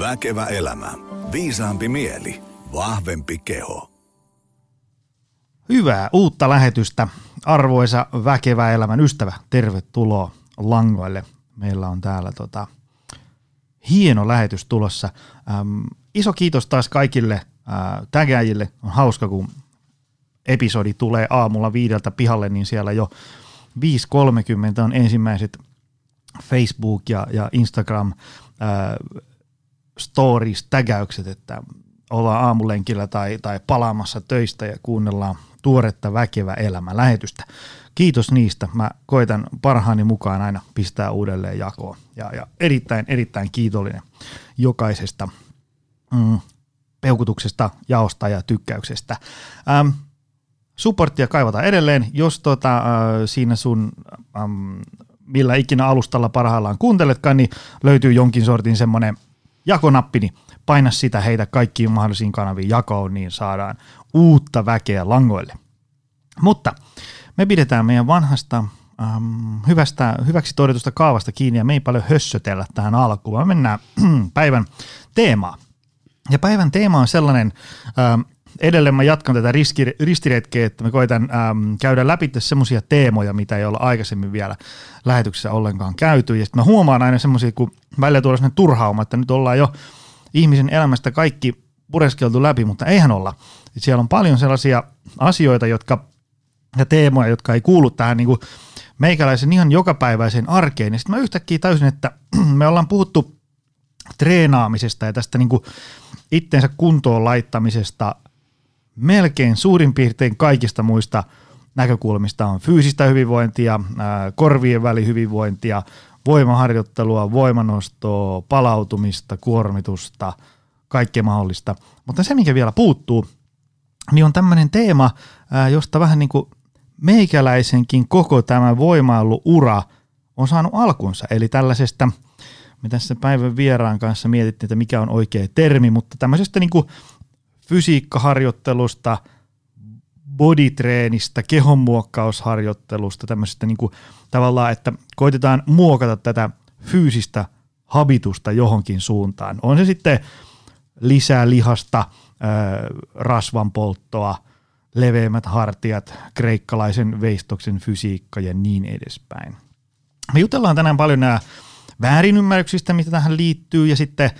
Väkevä elämä. Viisaampi mieli. Vahvempi keho. Hyvää uutta lähetystä, arvoisa väkevä elämän ystävä. Tervetuloa langoille. Meillä on täällä tota, hieno lähetys tulossa. Ähm, iso kiitos taas kaikille äh, tägäjille. On hauska, kun episodi tulee aamulla viideltä pihalle, niin siellä jo 5.30 on ensimmäiset Facebook ja, ja Instagram äh, stories, tägäykset, että ollaan aamulenkillä tai, tai palaamassa töistä ja kuunnellaan tuoretta väkevä elämä lähetystä. Kiitos niistä. Mä koitan parhaani mukaan aina pistää uudelleen jakoon. Ja, ja erittäin, erittäin kiitollinen jokaisesta mm, peukutuksesta, jaosta ja tykkäyksestä. Ähm, supporttia kaivataan edelleen, jos tota, äh, siinä sun ähm, millä ikinä alustalla parhaillaan kuunteletkaan, niin löytyy jonkin sortin semmoinen jakonappi, niin paina sitä heitä kaikkiin mahdollisiin kanaviin jakoon, niin saadaan uutta väkeä langoille. Mutta me pidetään meidän vanhasta ähm, hyvästä, hyväksi todetusta kaavasta kiinni ja me ei paljon hössötellä tähän alkuun, vaan mennään päivän teemaan. Ja päivän teema on sellainen, ähm, edelleen mä jatkan tätä ristiretkeä, että me koitan ähm, käydä läpi semmoisia teemoja, mitä ei olla aikaisemmin vielä lähetyksessä ollenkaan käyty. Ja sitten mä huomaan aina semmoisia, kun välillä tulee sellainen turhauma, että nyt ollaan jo ihmisen elämästä kaikki pureskeltu läpi, mutta eihän olla. Et siellä on paljon sellaisia asioita, jotka ja teemoja, jotka ei kuulu tähän niin kuin meikäläisen ihan jokapäiväiseen arkeen. Ja sitten mä yhtäkkiä täysin, että me ollaan puhuttu treenaamisesta ja tästä niin kuin itsensä kuntoon laittamisesta melkein suurin piirtein kaikista muista näkökulmista on fyysistä hyvinvointia, korvien välihyvinvointia, voimaharjoittelua, voimanostoa, palautumista, kuormitusta, kaikkea mahdollista. Mutta se, mikä vielä puuttuu, niin on tämmöinen teema, josta vähän niin kuin meikäläisenkin koko tämä voimailuura on saanut alkunsa. Eli tällaisesta, me tässä päivän vieraan kanssa mietittiin, että mikä on oikea termi, mutta tämmöisestä niin kuin fysiikkaharjoittelusta, bodytreenistä, kehonmuokkausharjoittelusta, tämmöisestä niin kuin tavallaan, että koitetaan muokata tätä fyysistä habitusta johonkin suuntaan. On se sitten lisää lihasta, rasvan polttoa, leveämmät hartiat, kreikkalaisen veistoksen fysiikka ja niin edespäin. Me jutellaan tänään paljon nämä väärinymmärryksistä, mitä tähän liittyy, ja sitten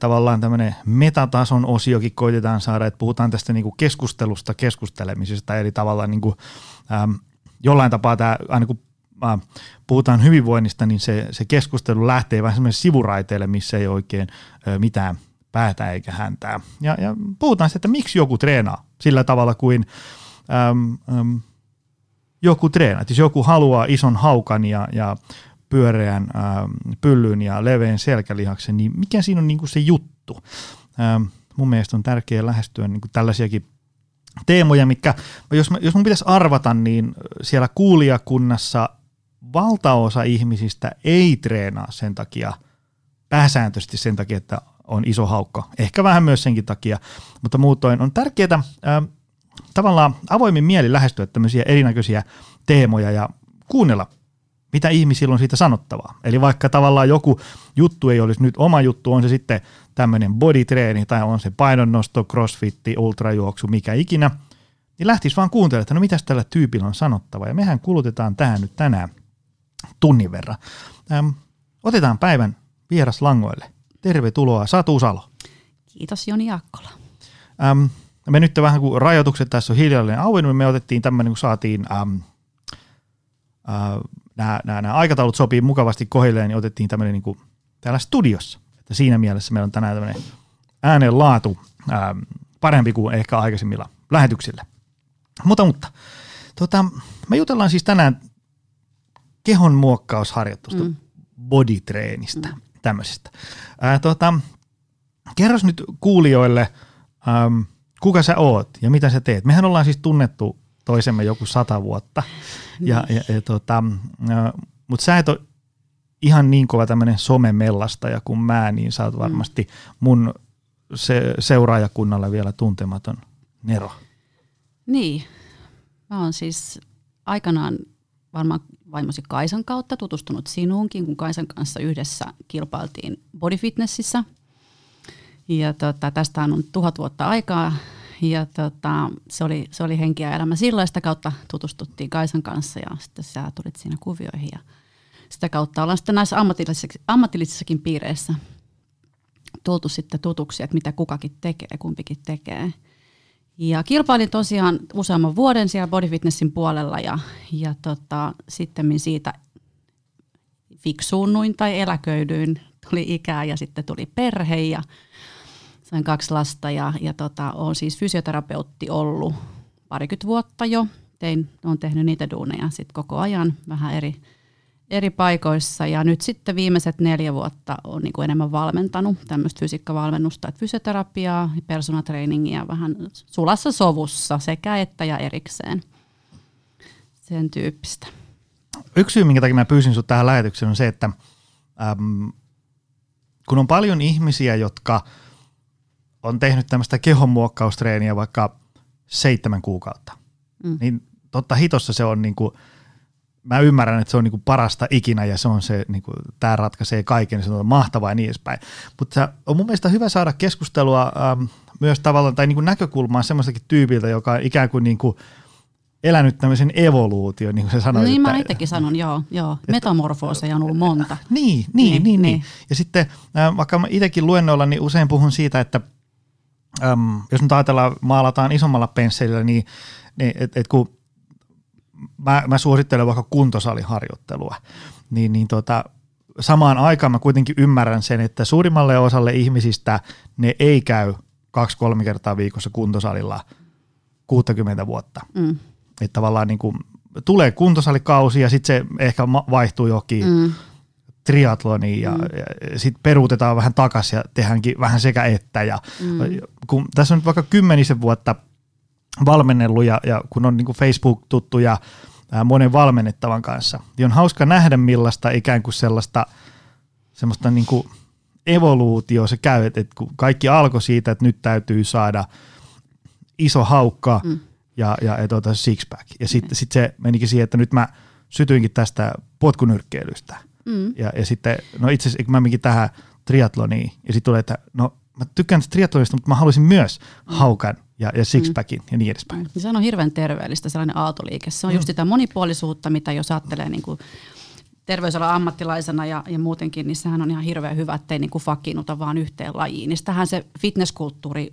tavallaan tämmöinen metatason osiokin koitetaan saada, että puhutaan tästä niinku keskustelusta, keskustelemisesta, eli tavallaan niinku, äm, jollain tapaa tämä, aina kun äh, puhutaan hyvinvoinnista, niin se, se keskustelu lähtee vähän semmoisen sivuraiteelle, missä ei oikein äh, mitään päätä eikä häntää. Ja, ja puhutaan sitten, että miksi joku treenaa sillä tavalla kuin äm, äm, joku treenaa. Jos joku haluaa ison haukan ja, ja pyöreän äm, pyllyn ja leveän selkälihaksen, niin mikä siinä on niin kuin se juttu? Ähm, mun mielestä on tärkeää lähestyä niin kuin tällaisiakin teemoja, mitkä, jos, mä, jos mun pitäisi arvata, niin siellä kuulijakunnassa valtaosa ihmisistä ei treenaa sen takia, pääsääntöisesti sen takia, että on iso haukka. Ehkä vähän myös senkin takia, mutta muutoin on tärkeää äh, tavallaan avoimin mieli lähestyä tämmöisiä erinäköisiä teemoja ja kuunnella, mitä ihmisillä on siitä sanottavaa. Eli vaikka tavallaan joku juttu ei olisi nyt oma juttu, on se sitten tämmöinen bodytreeni tai on se painonnosto, crossfitti, ultrajuoksu, mikä ikinä, niin lähtisi vaan kuuntelemaan, että no mitäs tällä tyypillä on sanottava. Ja mehän kulutetaan tähän nyt tänään tunnin verran. Ähm, otetaan päivän vieras langoille. Tervetuloa Satu Salo. Kiitos Joni Jaakkola. Ähm, me nyt vähän kun rajoitukset tässä on hiljalleen auennut, niin me otettiin tämmöinen, kun saatiin ähm, äh, nämä, nämä, nämä aikataulut sopii mukavasti kohilleen, niin otettiin tämmöinen niin kuin täällä studiossa. Että siinä mielessä meillä on tänään tämmöinen äänen laatu ähm, parempi kuin ehkä aikaisemmilla lähetyksillä. Mutta, mutta tota, me jutellaan siis tänään kehon muokkausharjoitusta, mm. bodytreenistä, mm. tämmöisestä. Ää, tota, kerros nyt kuulijoille, äm, kuka sä oot ja mitä sä teet. Mehän ollaan siis tunnettu toisemme joku sata vuotta, ja, ja, ja tota, mutta sä et ole ihan niin kova tämmöinen somemellastaja kuin mä, niin sä oot mm. varmasti mun se, seuraajakunnalle vielä tuntematon Nero. Niin, mä oon siis aikanaan varmaan vaimosi Kaisan kautta tutustunut sinuunkin, kun Kaisan kanssa yhdessä kilpailtiin bodyfitnessissä. Ja tota, tästä on tuhat vuotta aikaa ja tota, se, oli, se oli henki ja elämä silloin. Sitä kautta tutustuttiin Kaisan kanssa ja sitten sä tulit siinä kuvioihin. Ja sitä kautta ollaan sitten näissä ammatillisissa, ammatillisissakin piireissä tultu sitten tutuksi, että mitä kukakin tekee, kumpikin tekee. Ja kilpailin tosiaan useamman vuoden siellä bodyfitnessin puolella ja, ja tota, sitten siitä fiksuunnuin tai eläköidyin, tuli ikää ja sitten tuli perhe ja sain kaksi lasta ja, ja tota, olen siis fysioterapeutti ollut parikymmentä vuotta jo. Tein, olen tehnyt niitä duuneja sitten koko ajan vähän eri, eri paikoissa ja nyt sitten viimeiset neljä vuotta on niin kuin enemmän valmentanut tämmöistä fysiikkavalmennusta, että fysioterapiaa ja vähän sulassa sovussa sekä että ja erikseen. Sen tyyppistä. Yksi syy, minkä takia mä pyysin sinut tähän lähetykseen on se, että äm, kun on paljon ihmisiä, jotka on tehnyt tämmöistä kehonmuokkaustreeniä vaikka seitsemän kuukautta, mm. niin totta hitossa se on niin kuin, mä ymmärrän, että se on niin kuin parasta ikinä ja se on se, niin kuin, tämä ratkaisee kaiken, se on mahtavaa ja niin edespäin. Mutta on mun mielestä hyvä saada keskustelua ähm, myös tavallaan, tai niin kuin näkökulmaa semmoistakin tyypiltä, joka on ikään kuin, niin kuin elänyt tämmöisen evoluution, niin kuin se sanoi. No niin, että, mä itsekin sanon, joo, joo. metamorfooseja on ollut monta. Niin, niin, niin, niin, niin. Ja sitten äh, vaikka mä itsekin luennoilla, niin usein puhun siitä, että äm, jos nyt ajatellaan, maalataan isommalla pensselillä, niin, niin että et kun mä, mä suosittelen vaikka kuntosaliharjoittelua, niin, niin tota, samaan aikaan mä kuitenkin ymmärrän sen, että suurimmalle osalle ihmisistä ne ei käy kaksi-kolme kertaa viikossa kuntosalilla 60 vuotta. Mm. Että tavallaan niin kuin, tulee kuntosalikausi ja sitten se ehkä vaihtuu johonkin mm. Triatloniin ja, mm. ja sitten peruutetaan vähän takaisin ja tehdäänkin vähän sekä että. Ja, mm. kun tässä on nyt vaikka kymmenisen vuotta – valmennellut ja, ja kun on niin Facebook-tuttu ja ää, monen valmennettavan kanssa, niin on hauska nähdä millaista ikään kuin sellaista semmoista niin kuin evoluutio se käy, että, kun kaikki alkoi siitä, että nyt täytyy saada iso haukka mm. ja, ja, ja tuota six-pack. Ja sitten mm. sit se menikin siihen, että nyt mä sytyinkin tästä potkunyrkkeilystä. Mm. Ja, ja sitten, no itse asiassa mä meninkin tähän triatloniin ja sitten tulee, että no mä tykkään triatlonista, mutta mä haluaisin myös mm. haukan ja, ja sixpackin mm. ja niin edespäin. Mm. Se on hirveän terveellistä sellainen aaltoliike. Se on mm. just sitä monipuolisuutta, mitä jos ajattelee niin kuin terveysalan ammattilaisena ja, ja muutenkin, niin sehän on ihan hirveän hyvä, ettei niin kuin fakinuta vaan yhteen lajiin. Niin sitähän se fitnesskulttuuri,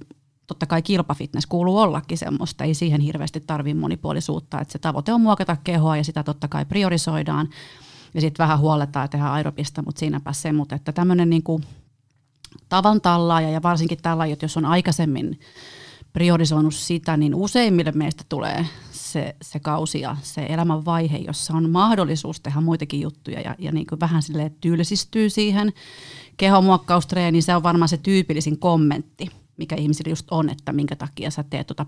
totta kai kilpafitness kuuluu ollakin semmoista, ei siihen hirveästi tarvii monipuolisuutta, että se tavoite on muokata kehoa ja sitä totta kai priorisoidaan ja sitten vähän huoletaan ja tehdään aerobista, mutta siinäpä se, mutta että tämmöinen niin tavan tallaaja ja varsinkin tällä, jos on aikaisemmin priorisoinut sitä, niin useimmille meistä tulee se, se kausi ja se elämän vaihe, jossa on mahdollisuus tehdä muitakin juttuja ja, ja niin kuin vähän sille tylsistyy siihen kehomuokkaustreeniin. Se on varmaan se tyypillisin kommentti, mikä ihmisillä just on, että minkä takia sä teet tuota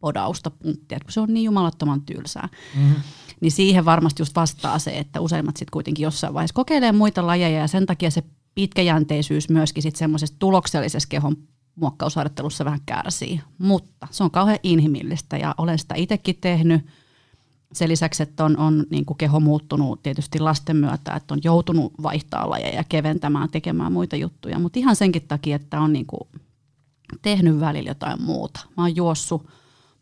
peruspodausta punttia, kun se on niin jumalattoman tylsää. Mm-hmm. Niin siihen varmasti just vastaa se, että useimmat sitten kuitenkin jossain vaiheessa kokeilee muita lajeja ja sen takia se pitkäjänteisyys myöskin sitten semmoisessa tuloksellisessa kehon muokkausharjoittelussa vähän kärsii. Mutta se on kauhean inhimillistä ja olen sitä itsekin tehnyt. Sen lisäksi, että on, on niin kuin keho muuttunut tietysti lasten myötä, että on joutunut vaihtaa lajeja ja keventämään, tekemään muita juttuja. Mutta ihan senkin takia, että on niin kuin tehnyt välillä jotain muuta. Mä oon juossut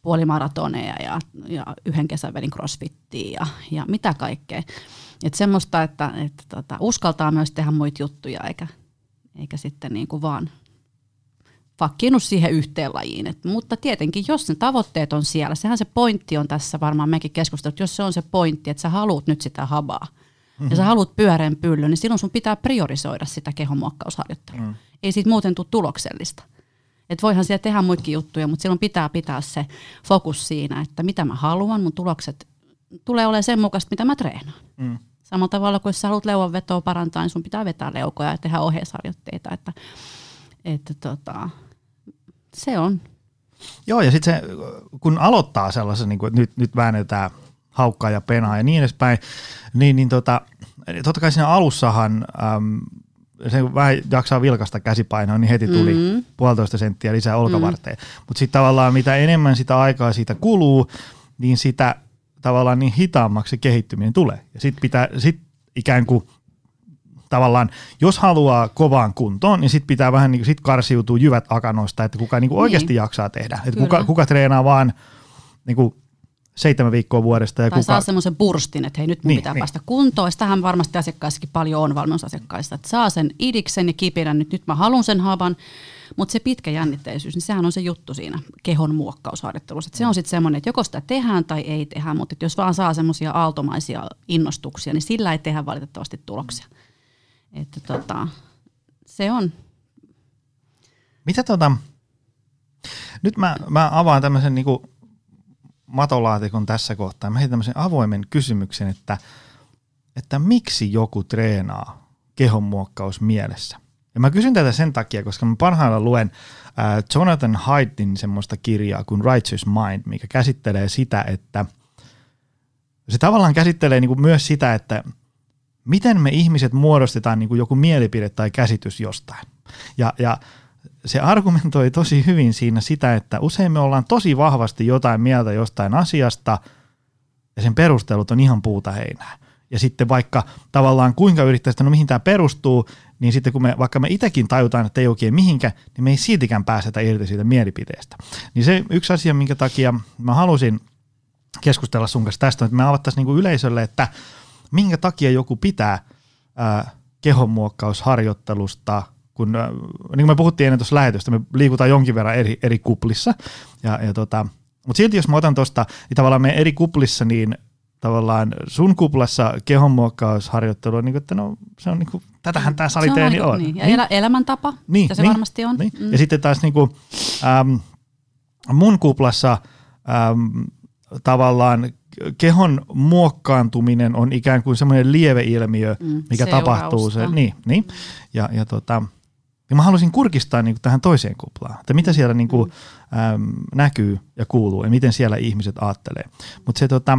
puolimaratoneja ja, ja yhden kesän vedin crossfittiin ja, ja mitä kaikkea. Että semmoista, että, että tota, uskaltaa myös tehdä muita juttuja eikä, eikä sitten niin kuin vaan fakkinut siihen yhteen lajiin. Et, mutta tietenkin, jos ne tavoitteet on siellä, sehän se pointti on tässä varmaan mekin keskustelut, jos se on se pointti, että sä haluat nyt sitä habaa, mm-hmm. ja sä mhm. haluat pyöreän pyllyn, niin silloin sun pitää priorisoida sitä kehonmuokkausharjoittelua. Mm. Ei siitä muuten tule tuloksellista. Et voihan siellä tehdä muitakin juttuja, mutta silloin pitää pitää se fokus siinä, että mitä mä haluan, mun tulokset tulee olemaan sen mukaista, mitä mä treenaan. Mm. Samalla tavalla kuin jos sä haluat leuanvetoa parantaa, niin sun pitää vetää leukoja ja tehdä ohjeisharjoitteita. Että, että tota, se on. Joo, ja sitten kun aloittaa sellaisen, niin kuin, että nyt, nyt väännetään haukkaa ja penaa ja niin edespäin, niin, niin tota, totta kai siinä alussahan äm, se vähän jaksaa vilkasta käsipainoa, niin heti tuli mm-hmm. puolitoista senttiä lisää olkavarteen. Mm-hmm. Mutta sitten tavallaan mitä enemmän sitä aikaa siitä kuluu, niin sitä tavallaan niin hitaammaksi se kehittyminen tulee. Ja sitten pitää, sit ikään kuin tavallaan, jos haluaa kovaan kuntoon, niin sit pitää vähän niin sit karsiutua jyvät akanoista, että kuka niin kuin oikeasti jaksaa tehdä. Että kuka, kuka treenaa vaan niin kuin seitsemän viikkoa vuodesta. Ja tai kuka... saa semmoisen burstin, että hei nyt mun Niin, pitää niin. päästä kuntoon. Sitähän varmasti asiakkaissakin paljon on valmennusasiakkaissa, että saa sen idiksen ja kipinän, nyt, nyt mä haluan sen havan. Mutta se pitkä jännitteisyys, niin sehän on se juttu siinä kehon muokkausharjoittelussa. Se on sitten semmoinen, että joko sitä tehdään tai ei tehdä, mutta jos vaan saa semmoisia aaltomaisia innostuksia, niin sillä ei tehdä valitettavasti tuloksia. Että tota, se on. Mitä tota, nyt mä, mä avaan tämmöisen niinku matolaatikon tässä kohtaa. Mä heitän tämmöisen avoimen kysymyksen, että, että miksi joku treenaa kehonmuokkaus mielessä? Ja mä kysyn tätä sen takia, koska mä parhaillaan luen äh, Jonathan Haidtin semmoista kirjaa kuin Righteous Mind, mikä käsittelee sitä, että se tavallaan käsittelee niinku myös sitä, että miten me ihmiset muodostetaan niinku joku mielipide tai käsitys jostain. Ja, ja se argumentoi tosi hyvin siinä sitä, että usein me ollaan tosi vahvasti jotain mieltä jostain asiasta ja sen perustelut on ihan puuta heinää. Ja sitten vaikka tavallaan kuinka yrittäisi, että no mihin tämä perustuu, niin sitten kun me, vaikka me itsekin tajutaan, että ei oikein mihinkä, niin me ei siltikään pääsetä irti siitä mielipiteestä. Niin se yksi asia, minkä takia mä halusin keskustella sun kanssa tästä, että me avattaisiin niinku yleisölle, että minkä takia joku pitää ää, kehonmuokkausharjoittelusta, kun, ää, niin kuin me puhuttiin ennen tuossa lähetystä, me liikutaan jonkin verran eri, eri kuplissa, ja, ja tota, mutta silti jos mä otan tuosta, niin tavallaan me eri kuplissa, niin tavallaan sun kuplassa kehonmuokkausharjoittelu on niin kuin, että no se on niin kuin, tätähän tämä saliteeni aika- on. Niin. Ja elä, elämäntapa, niin, mitä se niin, varmasti on. Niin. Mm. Ja sitten taas niin kuin, äm, mun kuplassa äm, tavallaan kehon muokkaantuminen on ikään kuin semmoinen lieveilmiö, Mm, mikä seurausta. tapahtuu. Se, niin, niin. Ja, ja, tota, ja mä halusin kurkistaa niin kuin tähän toiseen kuplaan, että mitä siellä niin kuin, äm, näkyy ja kuuluu ja miten siellä ihmiset ajattelee. Mutta se, tota,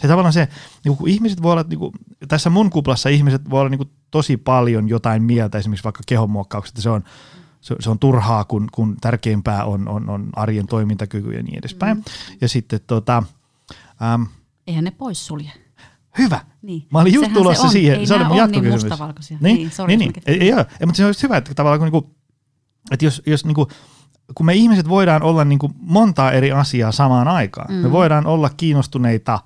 se tavallaan se, niin kun ihmiset voi olla, niin kuin, tässä mun kuplassa ihmiset voi olla niin kuin, tosi paljon jotain mieltä, esimerkiksi vaikka kehonmuokkauksesta, se on, se, se on turhaa, kun, kun tärkeimpää on, on, on arjen toimintakyky ja niin edespäin. Mm. Ja sitten tota, äm, Eihän ne pois sulje. Hyvä. Niin. Mä olin just Sehän se tulossa on. siihen. Ei se oli mun on niin jatkokysymys. mustavalkoisia. Niin, Niin, sorry, niin, niin. mä- Ei, ei, ei, mutta se olisi hyvä, että tavallaan kun, niinku, että jos, jos niinku, kun me ihmiset voidaan olla niinku montaa eri asiaa samaan aikaan. Mm. Me voidaan olla kiinnostuneita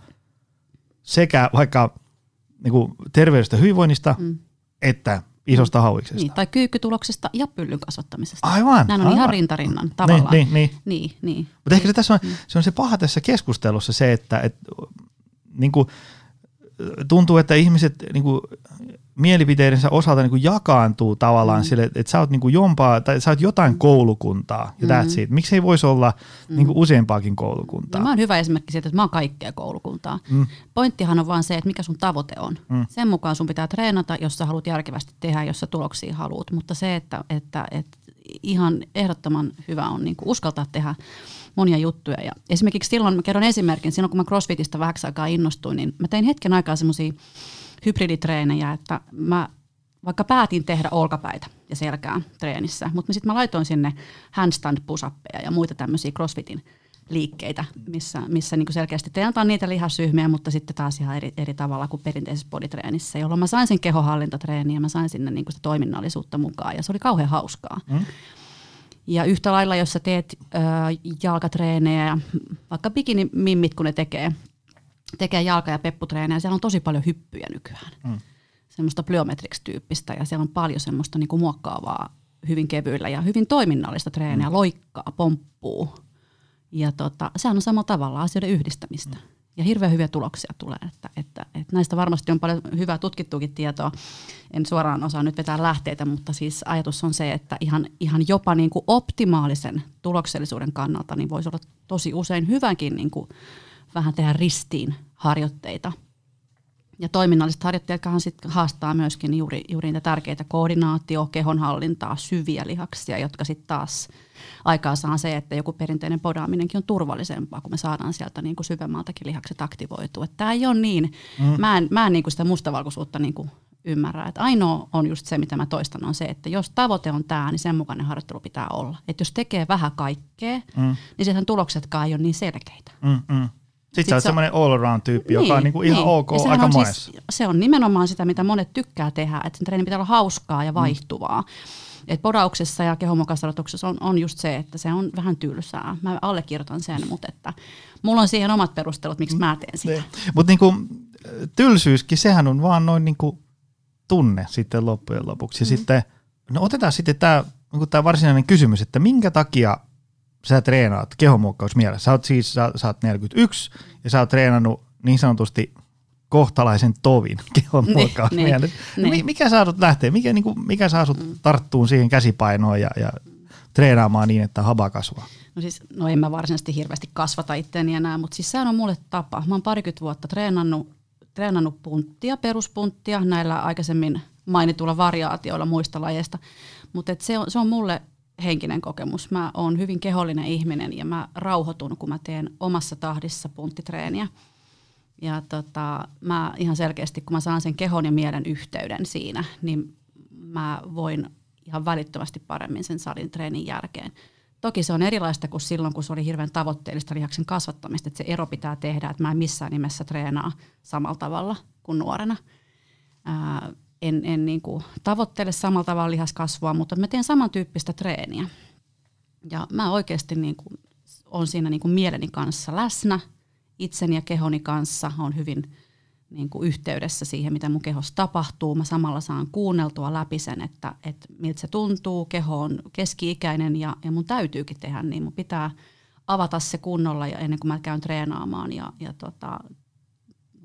sekä vaikka niinku, terveydestä hyvinvoinnista, mm. että isosta hauiksesta. Niin, tai kyykkytuloksesta ja pyllyn kasvattamisesta. Aivan, Nämä on aivan. ihan rintarinnan tavallaan. Niin, niin, niin. niin, niin. Mutta ehkä se tässä on, se on se paha tässä keskustelussa se, että et, niin kuin, tuntuu, että ihmiset niin kuin, mielipiteidensä osalta niin kuin jakaantuu tavallaan mm. sille, että, sä oot niin kuin jompaa, tai sä oot jotain koulukuntaa, ja mm. that's it. Miksi ei voisi olla niin kuin useampaakin koulukuntaa? No, mä oon hyvä esimerkki siitä, että mä oon kaikkea koulukuntaa. Mm. Pointtihan on vaan se, että mikä sun tavoite on. Mm. Sen mukaan sun pitää treenata, jos sä haluat järkevästi tehdä, jos sä tuloksia haluat. Mutta se, että, että, että ihan ehdottoman hyvä on niin kuin uskaltaa tehdä monia juttuja. Ja esimerkiksi silloin, mä kerron esimerkin, silloin kun mä CrossFitista vähäksi aikaa innostuin, niin mä tein hetken aikaa semmoisia hybriditreenejä, että mä vaikka päätin tehdä olkapäitä ja selkää treenissä, mutta sitten mä laitoin sinne handstand pusappeja ja muita tämmöisiä CrossFitin liikkeitä, missä, missä niin selkeästi treenataan niitä lihasryhmiä, mutta sitten taas ihan eri, eri tavalla kuin perinteisessä boditreenissä, jolloin mä sain sen kehohallintatreeniä ja mä sain sinne niin sitä toiminnallisuutta mukaan ja se oli kauhean hauskaa. Mm. Ja yhtä lailla, jos sä teet ö, jalkatreenejä ja vaikka bikinimimmit, kun ne tekee, tekee jalka- ja pepputreenejä, siellä on tosi paljon hyppyjä nykyään. Mm. Semmoista plyometrics-tyyppistä ja siellä on paljon semmoista niin kuin muokkaavaa hyvin kevyillä ja hyvin toiminnallista treeniä, mm. loikkaa, pomppuu. Ja tota, sehän on samalla tavalla asioiden yhdistämistä. Mm. Ja hirveän hyviä tuloksia tulee. Että, että, että näistä varmasti on paljon hyvää tutkittuakin tietoa. En suoraan osaa nyt vetää lähteitä, mutta siis ajatus on se, että ihan, ihan jopa niin kuin optimaalisen tuloksellisuuden kannalta niin voisi olla tosi usein hyvänkin niin kuin vähän tehdä ristiin harjoitteita. Ja toiminnalliset harjoittajatkaan sit haastaa myöskin juuri, juuri niitä tärkeitä koordinaatio, kehonhallintaa, syviä lihaksia, jotka sitten taas aikaa saa se, että joku perinteinen podaaminenkin on turvallisempaa, kun me saadaan sieltä niin kuin syvemmältäkin lihakset aktivoitua. Tämä ei ole niin, mm. mä en, mä en niin kuin sitä mustavalkoisuutta niin kuin ymmärrä. Et ainoa on just se, mitä mä toistan, on se, että jos tavoite on tämä, niin sen mukainen harjoittelu pitää olla. Että jos tekee vähän kaikkea, mm. niin sitten tuloksetkaan ei ole niin selkeitä. Mm, mm. Sitten sä oot semmoinen all-around-tyyppi, joka on niinku ihan ok Ja aika on monessa. Siis, se on nimenomaan sitä, mitä monet tykkää tehdä, että sen treenin pitää olla hauskaa Mm. ja vaihtuvaa. Et podauksessa ja kehonmukaistarjoituksessa on, on just se, että se on vähän tylsää. Mä allekirjoitan sen, mutta että mulla on siihen omat perustelut, miksi mä teen sitä. Mutta niinku, tylsyyskin, sehän on vaan noin niinku tunne sitten loppujen lopuksi. Ja Mm. sitten, no otetaan sitten tämä niinku tää varsinainen kysymys, että minkä takia sä treenaat kehonmuokkaus mielessä? Sä oot siis, sä, sä oot 41 ja sä oot treenannut niin sanotusti kohtalaisen tovin kehonmuokkaus Niin, mielessä. niin. No mi- Mikä saa sut lähteä? Mikä, niinku, mikä saa sut tarttuun siihen käsipainoon ja, ja treenaamaan niin, että haba kasvaa? No siis, no en mä varsinaisesti hirveästi kasvata itteeni enää, mutta siis sehän on mulle tapa. Mä oon parikymmentä vuotta treenannut, treenannut punttia, peruspunttia näillä aikaisemmin mainituilla variaatioilla muista lajeista. Mutta se on, se on mulle henkinen kokemus. Mä oon hyvin kehollinen ihminen ja mä rauhoitun, kun mä teen omassa tahdissa punttitreeniä. Ja tota, mä ihan selkeästi, kun mä saan sen kehon ja mielen yhteyden siinä, niin mä voin ihan välittömästi paremmin sen salin treenin jälkeen. Toki se on erilaista kuin silloin, kun se oli hirveän tavoitteellista lihaksen kasvattamista, että se ero pitää tehdä, että mä en missään nimessä treenaa samalla tavalla kuin nuorena. Ää, en en niin kuin tavoittele samalla tavalla lihaskasvua, mutta mä teen samantyyppistä treeniä. Ja mä oikeasti niin kuin on siinä niin kuin mieleni kanssa läsnä, itseni ja kehoni kanssa, on hyvin niin kuin yhteydessä siihen, mitä mun kehossa tapahtuu. Mä samalla saan kuunneltua läpi sen, että, että miltä se tuntuu. Keho on keski-ikäinen ja, ja mun täytyykin tehdä niin. Mun pitää avata se kunnolla ja ennen kuin mä käyn treenaamaan ja, ja tota,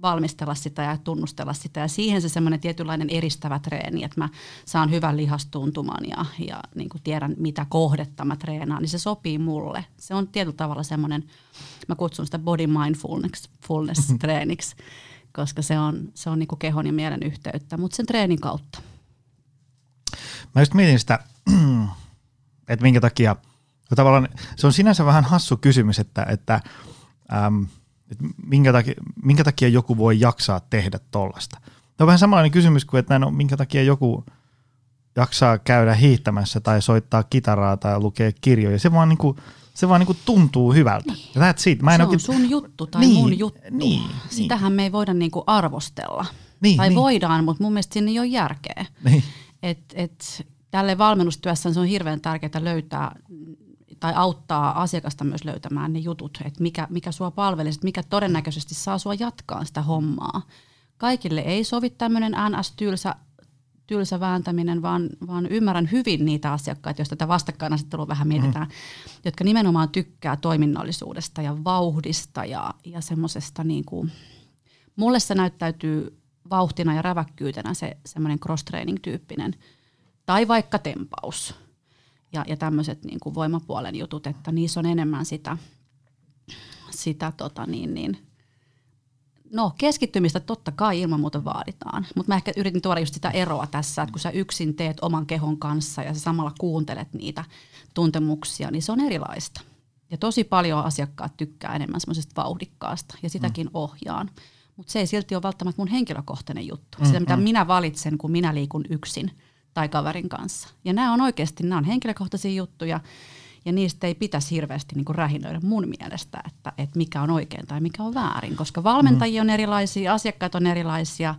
valmistella sitä ja tunnustella sitä. Ja siihen se semmoinen tietynlainen eristävä treeni, että mä saan hyvän lihastuntuman ja, ja niin kuin tiedän, mitä kohdetta mä treenaan, niin se sopii mulle. Se on tietyllä tavalla semmoinen, mä kutsun sitä body mindfulness-treeniksi, koska se on, se on niin kuin kehon ja mielen yhteyttä, mutta sen treenin kautta. Mä just mietin sitä, että minkä takia, tavallaan se on sinänsä vähän hassu kysymys, että, että, äm, että minkä, takia, minkä takia joku voi jaksaa tehdä tollasta. Se on vähän samanlainen kysymys kuin, että no, minkä takia joku jaksaa käydä hiihtämässä tai soittaa kitaraa tai lukea kirjoja. Se vaan, niinku, se vaan niinku tuntuu hyvältä. Ja that's it. Mä en se oikein- on sun juttu tai Niin, mun juttu. niin, Sitähän me ei voida niinku arvostella. Niin, tai niin. voidaan, mutta mun mielestä siinä ei ole järkeä. Niin. Et, et, tälle valmennustyössä se on hirveän tärkeää löytää tai auttaa asiakasta myös löytämään ne jutut, että mikä, mikä sua palvelisi, että mikä todennäköisesti saa sua jatkaa sitä hommaa. Kaikille ei sovi tämmöinen NS-tylsä tylsä vääntäminen, vaan, vaan ymmärrän hyvin niitä asiakkaita, joista tätä vastakkainasettelua vähän mietitään, mm. jotka nimenomaan tykkää toiminnallisuudesta ja vauhdista ja, ja semmoisesta niin kuin, mulle se näyttäytyy vauhtina ja räväkkyytenä se semmoinen cross-training-tyyppinen, tai vaikka tempaus ja, ja tämmöiset niin kuin voimapuolen jutut, että niissä on enemmän sitä, sitä tota niin, niin, No keskittymistä totta kai ilman muuta vaaditaan, mutta mä ehkä yritin tuoda just sitä eroa tässä, että kun sä yksin teet oman kehon kanssa ja sä samalla kuuntelet niitä tuntemuksia, niin se on erilaista. Ja tosi paljon asiakkaat tykkää enemmän semmoisesta vauhdikkaasta ja sitäkin mm. ohjaan. Mutta se ei silti ole välttämättä mun henkilökohtainen juttu. Mm, Sitä, mitä mm. minä valitsen, kun minä liikun yksin tai kaverin kanssa. Ja nämä on oikeasti, nämä on henkilökohtaisia juttuja ja niistä ei pitäisi hirveästi niin kuin rähinöidä mun mielestä, että, että mikä on oikein tai mikä on väärin, koska valmentajia on erilaisia, asiakkaat on erilaisia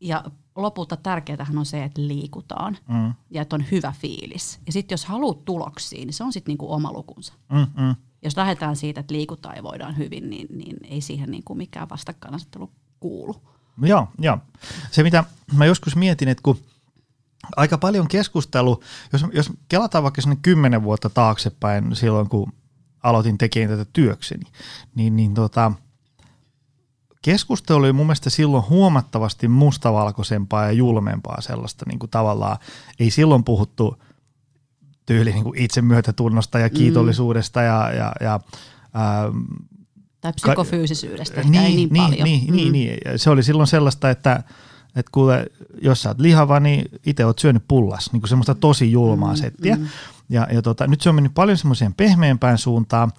ja lopulta tärkeätähän on se, että liikutaan Mm, ja että on hyvä fiilis. Ja sitten jos haluat tuloksia, niin se on sitten niinku oma lukunsa. mm, mm. Jos lähdetään siitä, että liikutaan ja voidaan hyvin, niin, niin ei siihen niinku mikään vastakkainasettelu kuulu. Joo, joo. Se mitä mä joskus mietin, että kun aika paljon keskustelu, jos, jos kelataan vaikka sinne kymmenen vuotta taaksepäin silloin, kun aloitin tekemään tätä työkseni, niin, niin tota, keskustelu oli mun mielestä silloin huomattavasti mustavalkoisempaa ja julmempaa sellaista niin kuin tavallaan, ei silloin puhuttu tyyli niin kuin itsemyötätunnosta ja kiitollisuudesta ja, ja, ja ähm, Tai psykofyysisyydestä ehkä ei niin, niin, paljon. Niin, niin, niin. Ja Se oli silloin sellaista, että, että kuule, jos sä oot lihava, niin itse oot syönyt pullas, niin kuin semmoista tosi julmaa Mm, settiä. mm. Ja, ja tota, nyt se on mennyt paljon semmoiseen pehmeämpään suuntaan,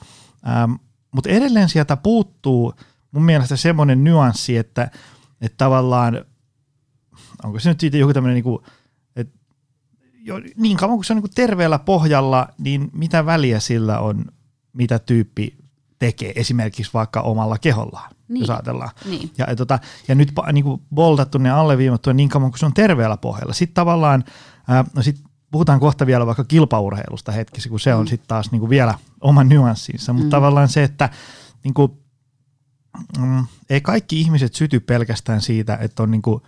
ähm, mutta edelleen sieltä puuttuu mun mielestä semmoinen nyanssi, että, että tavallaan, onko se nyt siitä joku tämmöinen niin kuin, että jo, niin kauan kuin se on niin kuin terveellä pohjalla, niin mitä väliä sillä on, mitä tyyppi tekee esimerkiksi vaikka omalla kehollaan, niin. jos ajatellaan. Niin. Ja, ja, tota, ja nyt niin kuin boltattu ne alleviimattu niin kauan kuin se on terveellä pohjalla. Sitten tavallaan, ää, no sit puhutaan kohta vielä vaikka kilpaurheilusta hetkessä, kun se on mm. sitten taas niin kuin vielä oma nyanssinsa, mutta mm. tavallaan se, että niin kuin, mm, ei kaikki ihmiset syty pelkästään siitä, että on niin kuin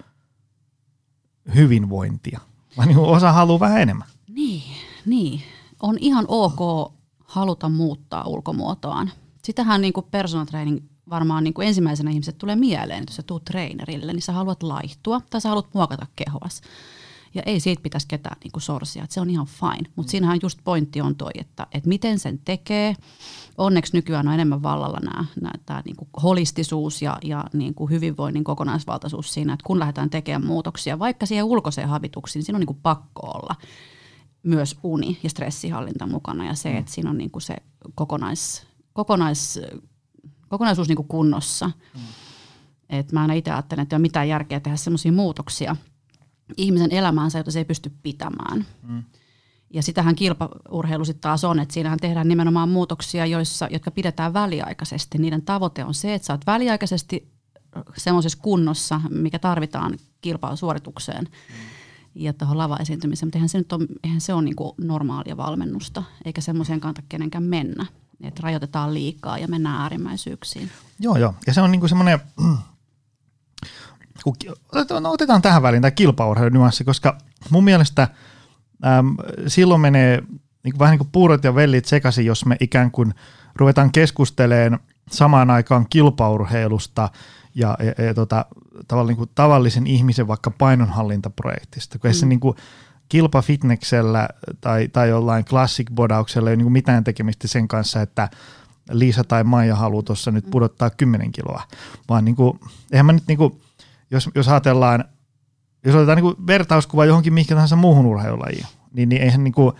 hyvinvointia, vaan niin kuin osa haluaa vähän enemmän. Niin, niin. On ihan ok haluta muuttaa ulkomuotoaan. Sitähän niin kuin personal training varmaan niin kuin ensimmäisenä ihmiset tulee mieleen, että jos sä tuut trainerille, niin sä haluat laihtua tai sä haluat muokata kehoas. Ja ei siitä pitäisi ketään niin kuin sorsia, että se on ihan fine. Mutta siinähän just pointti on toi, että, että miten sen tekee. Onneksi nykyään on enemmän vallalla nämä, nämä tämä niin kuin holistisuus ja, ja niin kuin hyvinvoinnin kokonaisvaltaisuus siinä, että kun lähdetään tekemään muutoksia, vaikka siihen ulkoiseen habituksiin, niin siinä on niin kuin pakko olla myös uni ja stressihallinta mukana ja se, mm. että siinä on niin kuin se kokonais, kokonais, kokonaisuus niin kuin kunnossa. Mm. Et mä aina itse ajattelen, että ei ole mitään järkeä tehdä sellaisia muutoksia ihmisen elämäänsä, jota se ei pysty pitämään. Mm. Ja sitähän kilpaurheilu sitten taas on, että siinähän tehdään nimenomaan muutoksia, joissa, jotka pidetään väliaikaisesti. Niiden tavoite on se, että sä oot väliaikaisesti semmoisessa kunnossa, mikä tarvitaan kilpasuoritukseen. Mm ja tuohon lava-esiintymiseen, mutta eihän se nyt ole, eihän se ole niin kuin normaalia valmennusta, eikä semmoiseen kannata kenenkään mennä. Että rajoitetaan liikaa ja mennään äärimmäisyyksiin. Joo, joo. Ja se on niin kuin semmoinen, no, otetaan tähän väliin tämä kilpaurheilunyanssi, koska mun mielestä äm, silloin menee niin kuin, vähän niin kuin puurot ja vellit sekaisin, jos me ikään kuin ruvetaan keskustelemaan samaan aikaan kilpaurheilusta ja, ja, ja tota, tavallaan niin kuin tavallisen ihmisen vaikka painonhallintaprojektista, kun mm. se niin kuin kilpafitneksellä tai, tai jollain classic bodauksella ei ole niin mitään tekemistä sen kanssa, että Liisa tai Maija haluaa tuossa nyt mm. pudottaa 10 kiloa, vaan niin kuin, eihän mä nyt niin kuin, jos, jos ajatellaan, jos otetaan niin kuin vertauskuva johonkin mihinkä tahansa muuhun urheilulajiin, niin, niin eihän niin kuin,